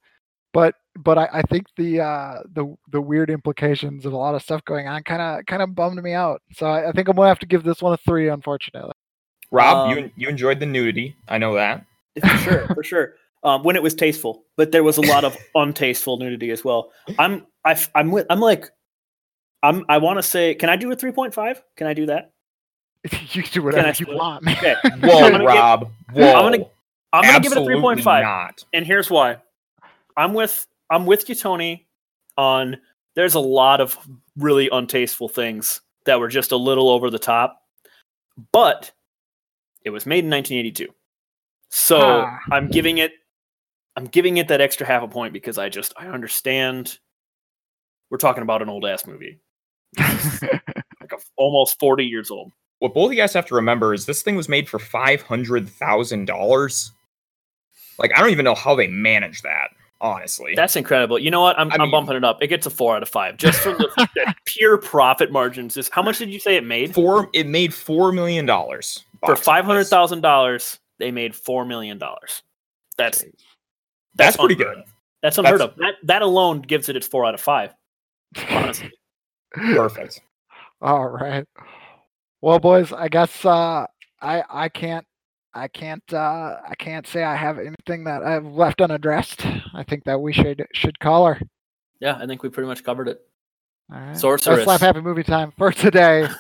But but I, I think the uh the the weird implications of a lot of stuff going on kind of kind of bummed me out. So I, I think I'm gonna have to give this one a three, unfortunately. Rob, Um, you you enjoyed the nudity. I know that. for sure, for sure. Um, when it was tasteful, but there was a lot of <laughs> untasteful nudity as well. I'm I, I'm with I'm like I'm I want to say, can I do a three point five? Can I do that? <laughs> you can do whatever I you split? want. Okay, <laughs> Whoa, I'm gonna give- Rob. Whoa. I'm gonna I'm gonna give it a three point five. Not. and here's why. I'm with I'm with you, Tony. On there's a lot of really untasteful things that were just a little over the top, but it was made in 1982, so Ah. I'm giving it I'm giving it that extra half a point because I just I understand we're talking about an old ass movie, <laughs> like a, almost 40 years old. What both of you guys have to remember is this thing was made for five hundred thousand dollars. Like I don't even know how they managed that. Honestly, That's incredible. You know what? I'm, I I'm mean- bumping it up. It gets a four out of five just for the, the <laughs> pure profit margins. Is how much did you say it made? four. It made four million dollars for five hundred thousand dollars, they made four million dollars. That's That's, that's pretty good. of. That's unheard That's- of. That that alone gives it its four out of five. Honestly, <laughs> <laughs> Perfect. All right. Well, boys, I guess uh, I I can't I can't uh, I can't say I have anything that I've left unaddressed. I think that we should should call her. Yeah, I think we pretty much covered it. All right. Sorceress. That's slap happy movie time for today. <laughs>